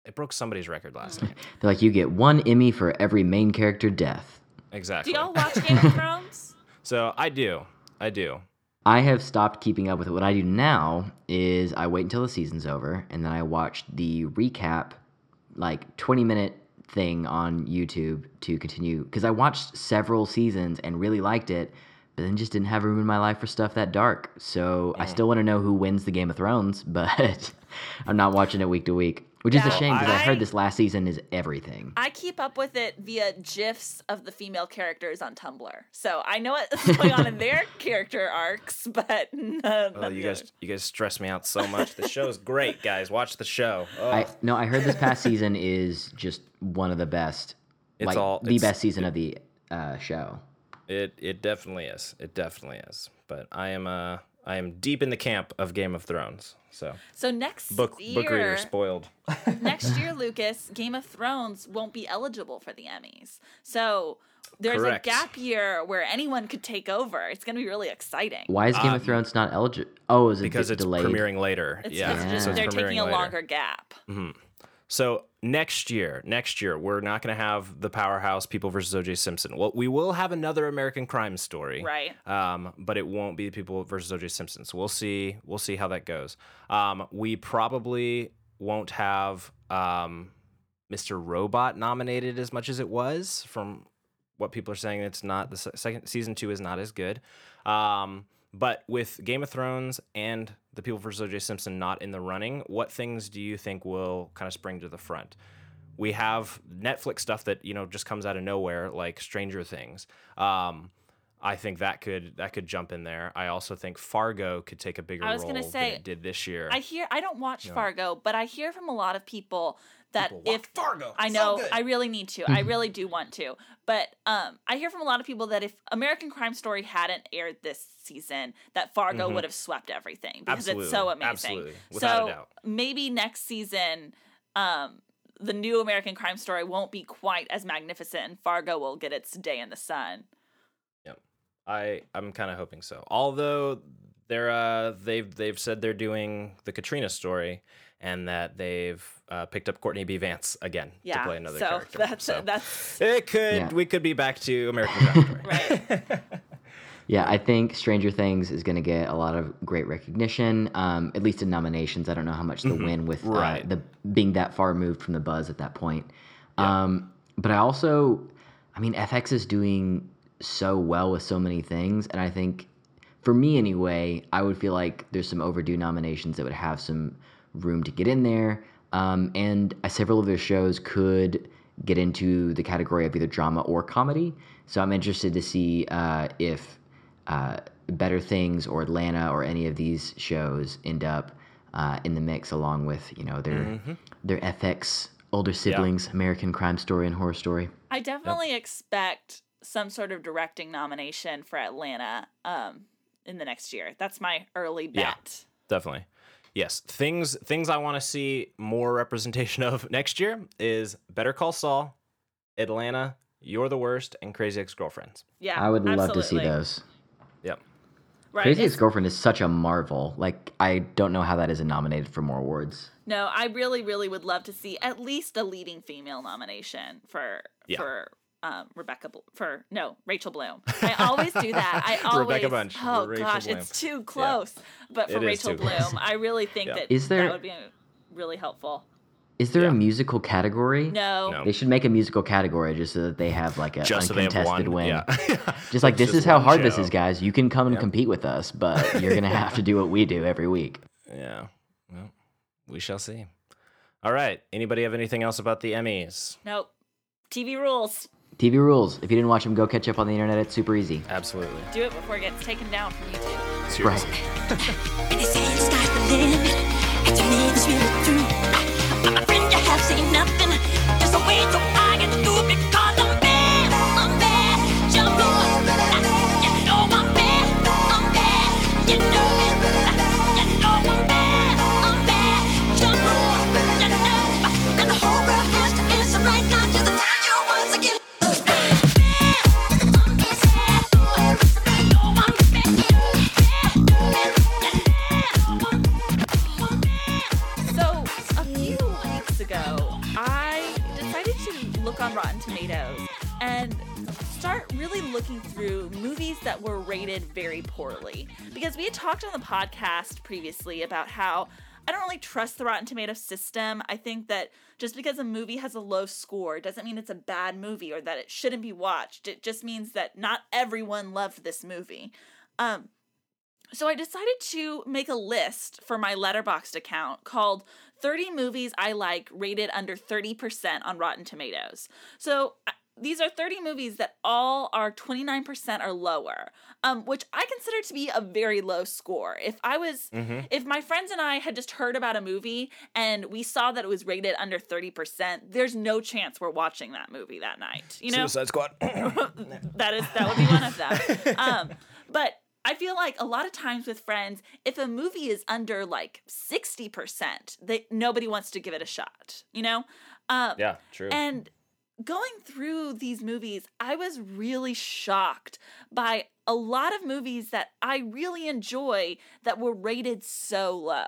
It broke somebody's record last mm. night. They're like, you get one Emmy for every main character death. Exactly. Do y'all watch Game of Thrones? So I do, I do. I have stopped keeping up with it. What I do now is I wait until the season's over and then I watch the recap, like 20 minute thing on YouTube to continue. Because I watched several seasons and really liked it, but then just didn't have room in my life for stuff that dark. So I mm. still want to know who wins the Game of Thrones, but I'm not watching it week to week, which is a shame because I, I- heard this last season is everything. I keep up with it via gifs of the female characters on Tumblr, so I know what's going on in their character arcs, but none Oh, you guys, others. you guys stress me out so much. The show's great, guys. Watch the show. Oh, I no, I heard this past season is just one of the best. It's like all- the it's- best season of the uh, show. It it definitely is. It definitely is. But I am uh I am deep in the camp of Game of Thrones. So So next book year, book reader spoiled. next year, Lucas, Game of Thrones won't be eligible for the Emmys. So there's Correct. a gap year where anyone could take over. It's going to be really exciting. Why is Game Um, of Thrones not eligible? Oh, is it because d- it's delayed? premiering later. It's, yeah, it's Yeah. so it's they're premiering taking a later. longer gap. So next year, next year, we're not going to have the powerhouse People versus O.J. Simpson. Well, we will have another American crime story, Right. Um, but it won't be People versus O.J. Simpson. So we'll see. We'll see how that goes. Um, we probably won't have um, Mr. Robot nominated as much as it was. From what people are saying, it's not the second season two is not as good. Um, but with Game of Thrones and the People vs. O.J. Simpson not in the running, what things do you think will kind of spring to the front? We have Netflix stuff that you know just comes out of nowhere, like Stranger Things. Um, I think that could that could jump in there. I also think Fargo could take a bigger I was role gonna than say, it did this year. I hear I don't watch Fargo, but I hear from a lot of people that People if Fargo. I So know good. I really need to. I really do want to. But um I hear from a lot of people that if American Crime Story hadn't aired this season, that Fargo would have swept everything because it's so Mm-hmm. Amazing. Absolutely. Without a so doubt. maybe next season um the new American Crime Story won't be quite as magnificent, and Fargo will get its day in the sun. Yep. I I'm kind of hoping so. Although they're uh they've they've said they're doing the Katrina story and that they've uh, picked up Courtney B. Vance again Yeah, to play another so character. that's so that's it could Yeah. we could be back to American Crime right. Yeah, I think Stranger Things is going to get a lot of great recognition, um, at least in nominations. I don't know how much they'll win with uh, Right. the being that far removed from the buzz at that point. Um, but I also, I mean, FX is doing so well with so many things, and I think, for me anyway, I would feel like there's some overdue nominations that would have some room to get in there, um, and uh, several of their shows could get into the category of either drama or comedy. So I'm interested to see uh, if uh, Better Things or Atlanta or any of these shows end up uh, in the mix along with you know their their FX older siblings, American Crime Story and Horror Story. I definitely expect some sort of directing nomination for Atlanta um, in the next year. That's my early bet. Yeah. Definitely. Yes, things things I want to see more representation of next year is Better Call Saul, Atlanta, You're the Worst, and Crazy Ex-Girlfriends. Yeah, I would love to see those. Yep. Right. Crazy Ex Girlfriend is such a marvel. Like I don't know how that isn't nominated for more awards. No, I really, really would love to see at least a leading female nomination for Yeah. for um, Rebecca Bl- for no Rachel Bloom. I always do that. I always Rebecca Bunch for Oh Rachel gosh, Bloom. it's too close. But for It is Rachel Bloom, close. I really think Yeah. that Is there- that would be really helpful. Is there Yeah. a musical category? No, No. They should make a musical category just so that they have like a Just so they have uncontested one. win. Yeah. Just like this just is how one hard this is, guys. You can come and Yep. compete with us, but you're gonna have to do what we do every week. Yeah. Well, we shall see. All right. Anybody have anything else about the Emmys? nope. TV rules. TV rules. If you didn't watch them, go catch up on the internet. It's super easy. Absolutely. Do it before it gets taken down from YouTube. Seriously. And looking through movies that were rated very poorly. Because we had talked on the podcast previously about how I don't really trust the Rotten Tomatoes system. I think that just because a movie has a low score doesn't mean it's a bad movie or that it shouldn't be watched. It just means that not everyone loved this movie. Um, so I decided to make a list for my Letterboxd account called 30 movies I like rated under 30% on Rotten Tomatoes. So these are 30 movies that all are 29% or lower, um, which I consider to be a very low score. If I was, if my friends and I had just heard about a movie and we saw that it was rated under 30%, there's no chance we're watching that movie that night. You know? Suicide Squad. that is that would be one of them. Um, but I feel like a lot of times with friends, if a movie is under like sixty percent, they nobody wants to give it a shot. You know. Um, yeah, true. and going through these movies, I was really shocked by a lot of movies that I really enjoy that were rated so low.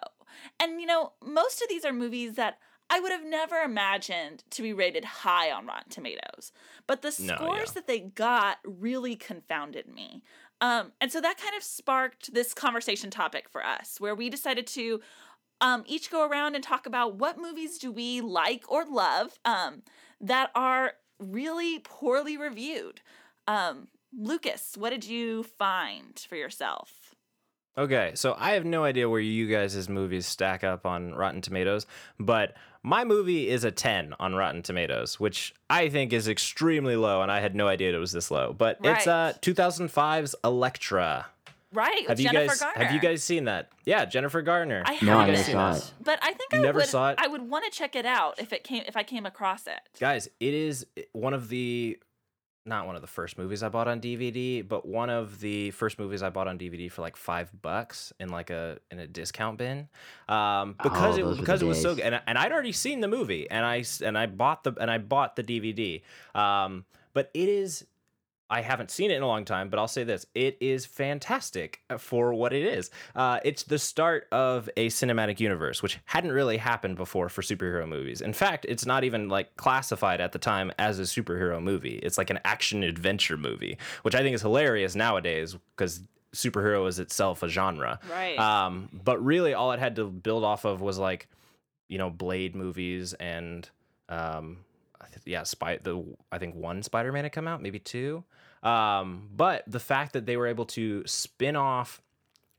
And, you know, most of these are movies that I would have never imagined to be rated high on Rotten Tomatoes. But the No, scores yeah. that they got really confounded me. Um, and so that kind of sparked this conversation topic for us, where we decided to um, each go around and talk about what movies do we like or love um, that are really poorly reviewed. Um, Lucas, what did you find for yourself? Okay, so I have no idea where you guys' movies stack up on Rotten Tomatoes, but my movie is a 10 on Rotten Tomatoes, which I think is extremely low, and I had no idea it was this low. But it's uh Right. 2005's Elektra. Right, with Have you Jennifer guys Garner. have you guys seen that? Yeah, Jennifer Garner. I No, I haven't, never saw it. but I think You I never would. saw it? I would want to check it out if it came if I came across it. Guys, it is one of the not one of the first movies I bought on DVD, but one of the first movies I bought on DVD for like five bucks in like a in a discount bin, um, because Oh, it those were the because it was so good, and, I- and I'd already seen the movie, and I s- and I bought the and I bought the DVD, um, but it is. I haven't seen it in a long time, but I'll say this: it is fantastic for what it is. Uh, it's the start of a cinematic universe, which hadn't really happened before for superhero movies. In fact, it's not even like classified at the time as a superhero movie. It's like an action adventure movie, which I think is hilarious nowadays because superhero is itself a genre. Right. Um, but really, all it had to build off of was like, you know, Blade movies and, um, yeah, Spy. The I think one Spider-Man had come out, maybe two. Um, but the fact that they were able to spin off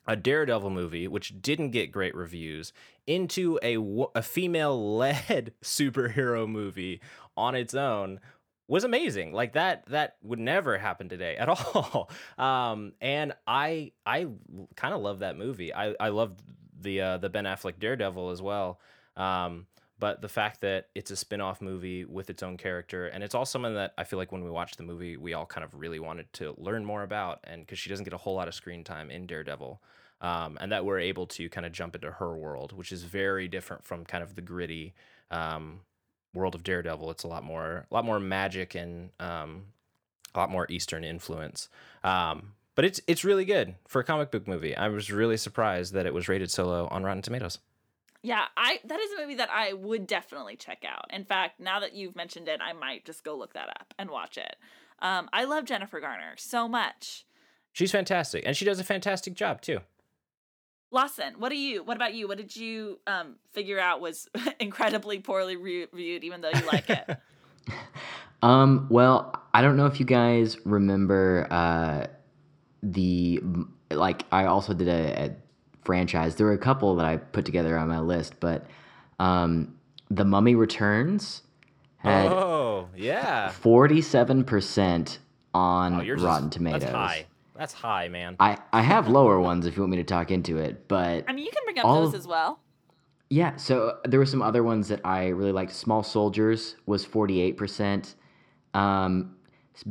a Daredevil movie, which didn't get great reviews, into a, a female led superhero movie on its own was amazing. Like that that would never happen today at all. Um, and I I kind of love that movie. I I love the uh, the Ben Affleck Daredevil as well. Um, but the fact that it's a spin-off movie with its own character and it's all someone that i feel like when we watched the movie we all kind of really wanted to learn more about and because she doesn't get a whole lot of screen time in daredevil um, and that we're able to kind of jump into her world which is very different from kind of the gritty um, world of daredevil. It's a lot more a lot more magic and um, a lot more eastern influence. Um, but it's it's really good for a comic book movie. I was really surprised that it was rated so low on rotten tomatoes Yeah, I that is a movie that I would definitely check out. In fact, now that you've mentioned it, I might just go look that up and watch it. Um, I love Jennifer Garner so much. she's fantastic and she does a fantastic job too Lawson, what do you? What about you? What did you um, figure out was incredibly poorly reviewed, even though you like it? Um, well, I don't know if you guys remember uh, the like I also did a, a franchise. There were a couple that I put together on my list, but um, The Mummy Returns had oh yeah forty-seven percent on Oh, yours is- Rotten Tomatoes. That's high. That's high, man. I, I have lower ones if you want me to talk into it, but I mean, you can bring up All those of- as well. Yeah, so there were some other ones that I really liked. Small Soldiers was 48%. Um,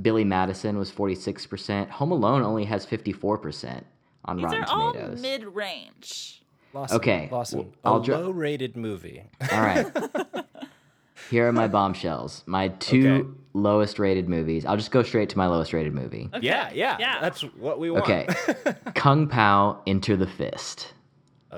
Billy Madison was 46%. Home Alone only has 54% on These Rotten are all mid-range. Lawson, Okay, Lawson, well, a dr- low-rated movie. All right. Here are my bombshells. My two Okay. lowest rated movies. I'll just go straight to my lowest rated movie. Yeah, yeah, Yeah. That's what we want. Okay. Kung Pow Enter the Fist.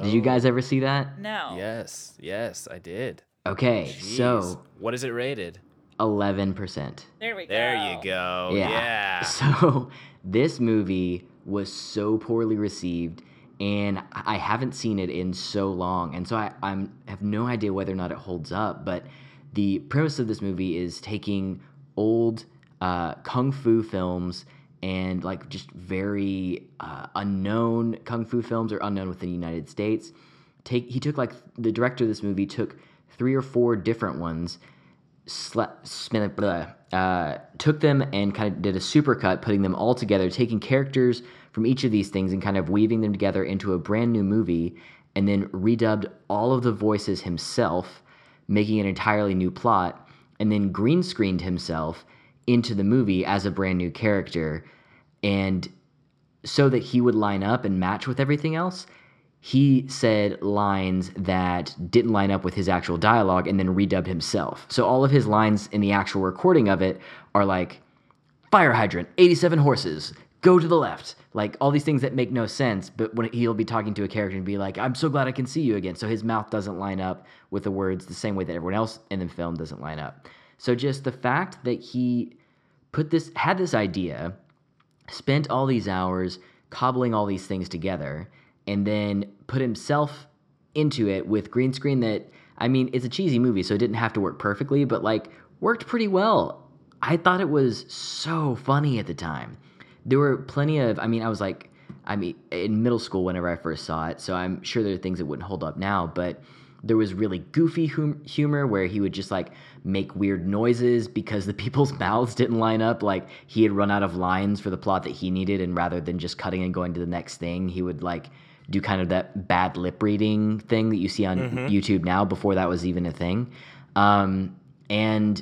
Did you oh. guys ever see that? No. yes, yes, I did. Okay, Jeez. so what is it rated? 11%. There we go. There you go. Yeah. Yeah. So this movie was so poorly received, and I haven't seen it in so long, and so I I'm, have no idea whether or not it holds up. But the premise of this movie is taking old uh, kung fu films and like just very uh, unknown kung fu films or unknown within the United States. Take he took like the director of this movie took three or four different ones uh, took them and kind of did a supercut, putting them all together, taking characters from each of these things and kind of weaving them together into a brand new movie, and then redubbed all of the voices himself, making an entirely new plot, and then green screened himself into the movie as a brand new character, and so that he would line up and match with everything else, he said lines that didn't line up with his actual dialogue and then redubbed himself. So all of his lines in the actual recording of it are like fire hydrant, 87 horses, go to the left. Like all these things that make no sense, but when he'll be talking to a character and be like, I'm so glad I can see you again. So his mouth doesn't line up with the words the same way that everyone else in the film doesn't line up. So just the fact that he put this had this idea spent all these hours cobbling all these things together and then put himself into it with green screen that I mean it's a cheesy movie so it didn't have to work perfectly but like worked pretty well. I thought it was so funny at the time. There were plenty of I mean I was like I mean in middle school whenever I first saw it so I'm sure there are things that wouldn't hold up now but there was really goofy hum- humor where he would just like make weird noises because the people's mouths didn't line up. Like he had run out of lines for the plot that he needed, and rather than just cutting and going to the next thing, he would like do kind of that bad lip reading thing that you see on YouTube now before that was even a thing. Um, and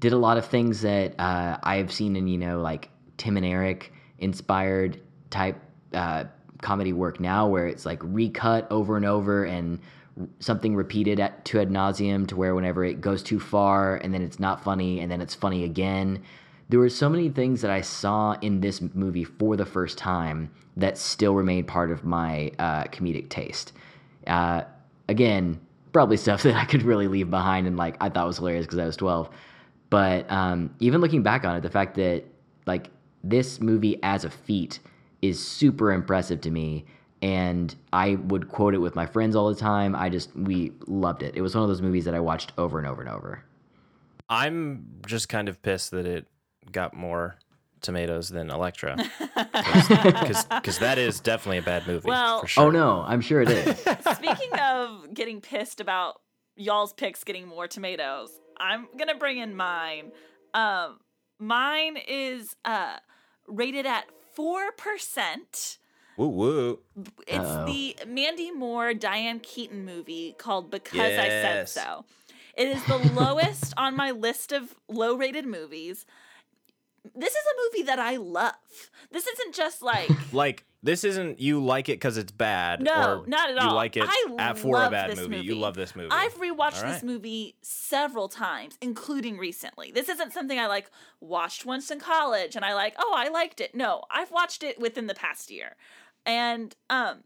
did a lot of things that uh, I've seen in you know like Tim and Eric inspired type uh, comedy work now, where it's like recut over and over and something repeated at, to ad nauseum to where whenever it goes too far and then it's not funny and then it's funny again. There were so many things that I saw in this movie for the first time that still remain part of my uh, comedic taste. Uh, again, probably stuff that I could really leave behind and like I thought was hilarious because I was 12. But um, even looking back on it, the fact that like this movie as a feat is super impressive to me. And I would quote it with my friends all the time. I just, we loved it. It was one of those movies that I watched over and over and over. I'm just kind of pissed that it got more tomatoes than Elektra, because that is definitely a bad movie. Well- for sure. Oh no, I'm sure it is. Speaking of getting pissed about y'all's picks getting more tomatoes, I'm gonna bring in mine. Um, mine is uh rated at four percent. Woo woo. It's Uh-oh. the Mandy Moore Diane Keaton movie called Because I Said So. It is the lowest on my list of low rated movies. This is a movie that I love. This isn't just like Like this isn't you like it because it's bad. No, or not at You all. like it I at, for a bad this movie. You love this movie. I've rewatched All this movie several times, including recently. This isn't something I like watched once in college and I like, oh, I liked it. No, I've watched it within the past year. And um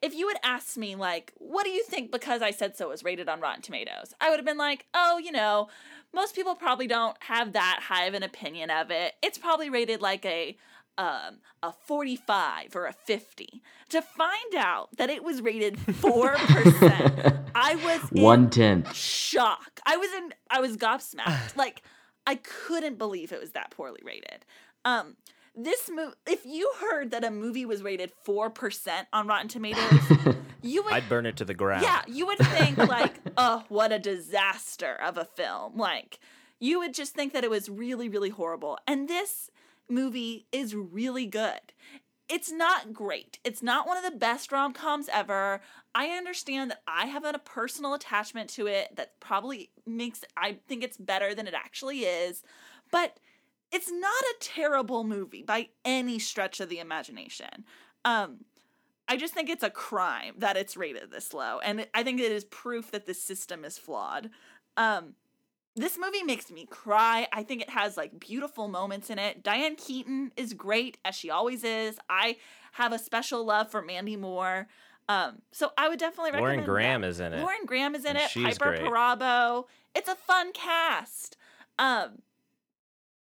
if you had asked me like, what do you think because I said so was rated on Rotten Tomatoes? I would have been like, oh, you know, most people probably don't have that high of an opinion of it. It's probably rated like a um, a 45 or a 50 to find out that it was rated 4% i was One tenth. shock i was in i was gobsmacked like i couldn't believe it was that poorly rated um this movie if you heard that a movie was rated 4% on rotten tomatoes you would I'd burn it to the ground. yeah, you would think like, oh, what a disaster of a film. Like, you would just think that it was really, really horrible. And this movie is really good. It's not great. It's not one of the best rom coms ever. I understand that I have a personal attachment to it that probably makes I think it's better than it actually is. But it's not a terrible movie by any stretch of the imagination. Um, I just think it's a crime that it's rated this low, and I think it is proof that the system is flawed. Um, this movie makes me cry. I think it has like beautiful moments in it. Diane Keaton is great as she always is. I have a special love for Mandy Moore. Um, so I would definitely recommend. Lauren recommend Graham that. is in it. Lauren Graham is in And it. Piper great. Perabo. It's a fun cast. Um,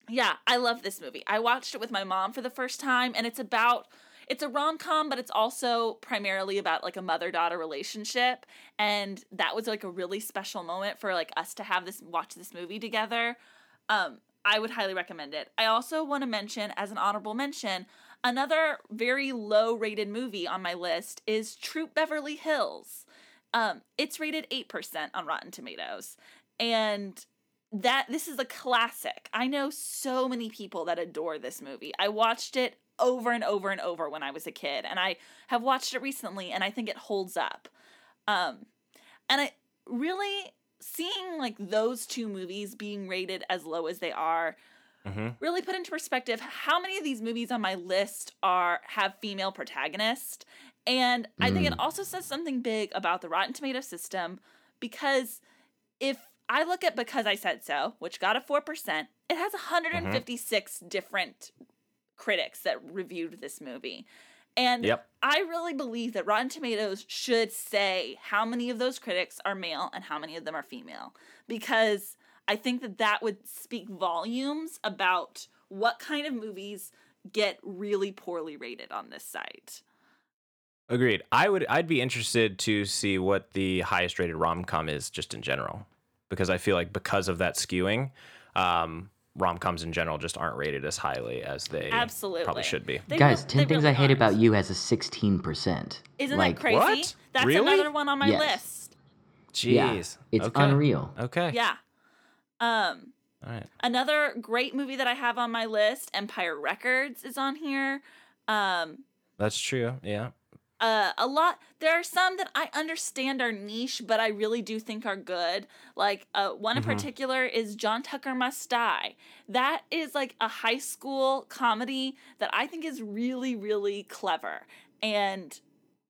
yeah, I love this movie. I watched it with my mom for the first time, and it's about it's a rom com, but it's also primarily about like a mother daughter relationship, and that was like a really special moment for like us to have this watch this movie together. Um, I would highly recommend it. I also want to mention, as an honorable mention, another very low rated movie on my list is Troop Beverly Hills. Um, it's rated 8% on Rotten Tomatoes. And that this is a classic. I know so many people that adore this movie. I watched it over and over and over when I was a kid, and I have watched it recently, and I think it holds up. Um, and I really seeing like those two movies being rated as low as they are Mhm. really put into perspective how many of these movies on my list are have female protagonists and i think it also says something big about the rotten tomato system because if i look at because i said so which got a 4% it has 156 mm-hmm. different critics that reviewed this movie and Yep. I really believe that Rotten Tomatoes should say how many of those critics are male and how many of them are female because I think that that would speak volumes about what kind of movies get really poorly rated on this site. Agreed. I would. I'd be interested to see what the highest rated rom com is, just in general, because I feel like because of that skewing, um, rom coms in general just aren't rated as highly as they Absolutely. probably should be. They Guys, re- 10 things really I hate aren't. about you has a 16%. Isn't like, that crazy? What? That's Really? another one on my Yes. list. Yeah, Jeez, it's okay. unreal. Okay. Yeah. Um All right. another great movie that I have on my list, Empire Records is on here. Um That's true. Yeah. Uh, a lot there are some that i understand are niche but i really do think are good. Like uh, one in particular is john tucker must die. That is like a high school comedy that i think is really really clever. And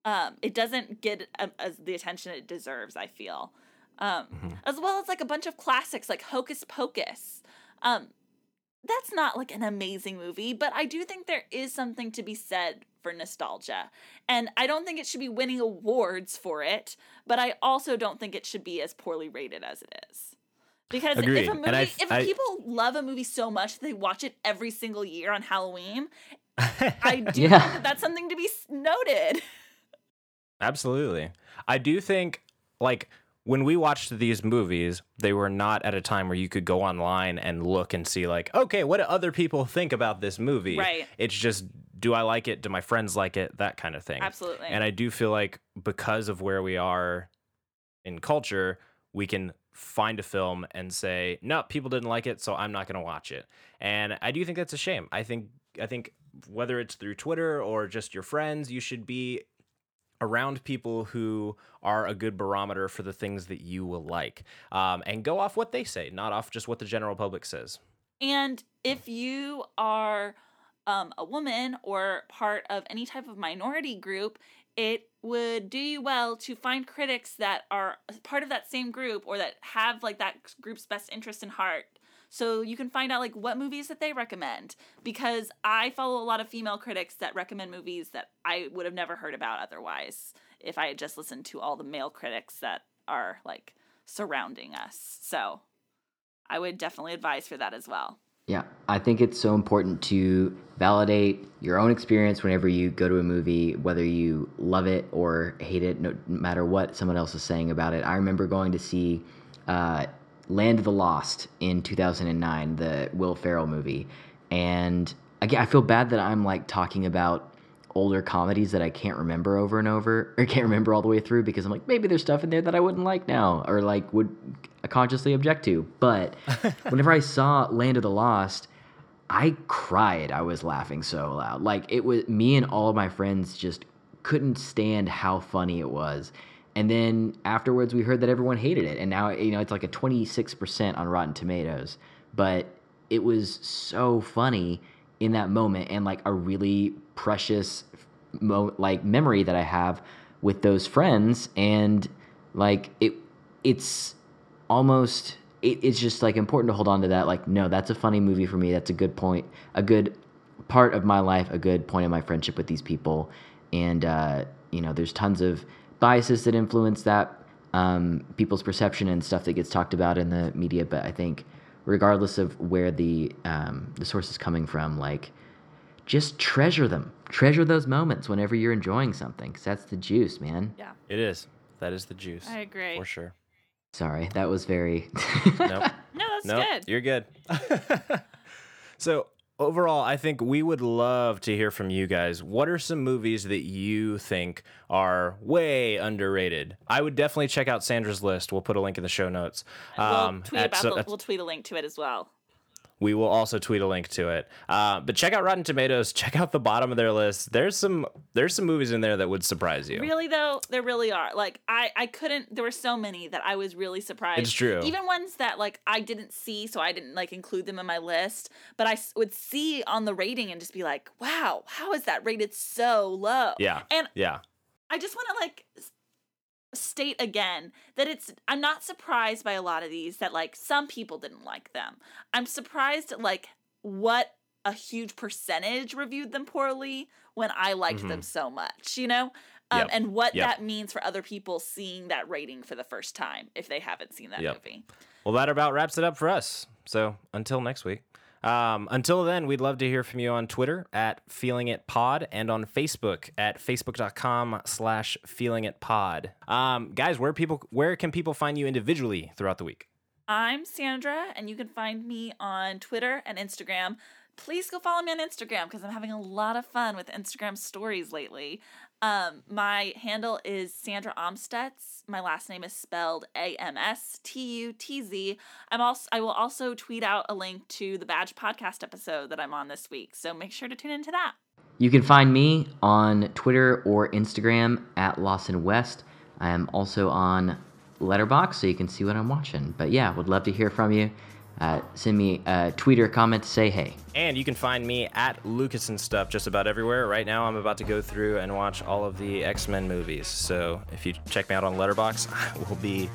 um, it doesn't get um, as the attention it deserves i feel. Um, as well as like a bunch of classics like hocus pocus. Um, that's not like an amazing movie, but I do think there is something to be said for nostalgia. And I don't think it should be winning awards for it, but I also don't think it should be as poorly rated as it is. Because Agreed. if a movie, I- if I- people love a movie so much that they watch it every single year on Halloween, I do Yeah. think that that's something to be noted. Absolutely. I do think like when we watched these movies, they were not at a time where you could go online and look and see like, okay, what do other people think about this movie? Right. It's just do I like it? Do my friends like it? That kind of thing. Absolutely. And I do feel like because of where we are in culture, we can find a film and say, no, people didn't like it, so I'm not going to watch it. And I do think that's a shame. I think I think whether it's through Twitter or just your friends, you should be around people who are a good barometer for the things that you will like, um, and go off what they say, not off just what the general public says. And if you are um, a woman or part of any type of minority group, it would do you well to find critics that are part of that same group or that have like that group's best interest in heart. So you can find out like what movies that they recommend because I follow a lot of female critics that recommend movies that I would have never heard about otherwise if I had just listened to all the male critics that are like surrounding us. So I would definitely advise for that as well. Yeah, I think it's so important to validate your own experience whenever you go to a movie, whether you love it or hate it, no matter what someone else is saying about it. I remember going to see uh, Land of the Lost in 2009, the Will Ferrell movie, and again, I feel bad that I'm like talking about older comedies that I can't remember over and over, or can't mm-hmm. remember all the way through because I'm like, maybe there's stuff in there that I wouldn't like now, or like would consciously object to. But whenever I saw Land of the Lost, I cried. I was laughing so loud. Like it was me and all of my friends just couldn't stand how funny it was. And then afterwards we heard that everyone hated it and now you know it's like a 26% on Rotten Tomatoes. But it was so funny in that moment and like a really precious mo- like memory that I have with those friends and like it it's almost it, it's just like important to hold on to that like no that's a funny movie for me that's a good point a good part of my life a good point of my friendship with these people and uh, you know there's tons of biases that influence that um, people's perception and stuff that gets talked about in the media but i think regardless of where the um, the source is coming from like just treasure them treasure those moments whenever you're enjoying something because that's the juice man Yeah. It is. That is the juice. I agree. For sure. sorry that was very Nope. No, that's Nope, good. You're good. so overall, I think we would love to hear from you guys. What are some movies that you think are way underrated? I would definitely check out Sandra's list. We'll put a link in the show notes. we'll um, tweet at so- the, we'll tweet a link to it as well. We will also tweet a link to it. Uh, but check out Rotten Tomatoes. Check out the bottom of their list. There's some there's some movies in there that would surprise you. Really though, there really are. Like I I couldn't there were so many that I was really surprised. It's true. Even ones that like I didn't see so I didn't like include them in my list, but I would see on the rating and just be like, "Wow, how is that rated so low?" Yeah. And Yeah. I just want to like state again that it's I'm not surprised by a lot of these that like some people didn't like them. I'm surprised at like what a huge percentage reviewed them poorly when I liked them so much, you know? Um, Yep. and what Yep. that means for other people seeing that rating for the first time if they haven't seen that Yep. movie. Well, that about wraps it up for us. So until next week. Um, until then, we'd love to hear from you on Twitter at Feeling It Pod and on Facebook at facebook.com slash Feeling It Pod. Um, guys, where people where can people find you individually throughout the week? I'm Sandra, and you can find me on Twitter and Instagram. Please go follow me on Instagram because I'm having a lot of fun with Instagram stories lately. Um, my handle is Sandra Amstutz. My last name is spelled A M S T U T Z. I'm also I will also tweet out a link to the Badge podcast episode that I'm on this week. So make sure to tune into that. you can find me on Twitter or Instagram at Lawson West. I am also on Letterboxd, so you can see what I'm watching. But yeah, would love to hear from you. Uh, send me a tweet or a comment to say hey. And you can find me at Lucas and Stuff just about everywhere. Right now, I'm about to go through and watch all of the X Men movies. So if you check me out on Letterboxd, I will be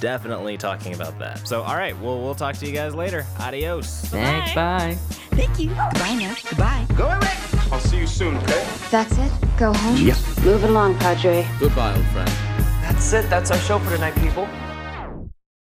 definitely talking about that. So, all right, well, we'll talk to you guys later. Adios. Thanks, bye. Thank you. Goodbye now. Goodbye. Go away. I'll see you soon, okay? That's it? Go home? Yep. Move along, Padre. Goodbye, old friend. That's it. That's our show for tonight, people.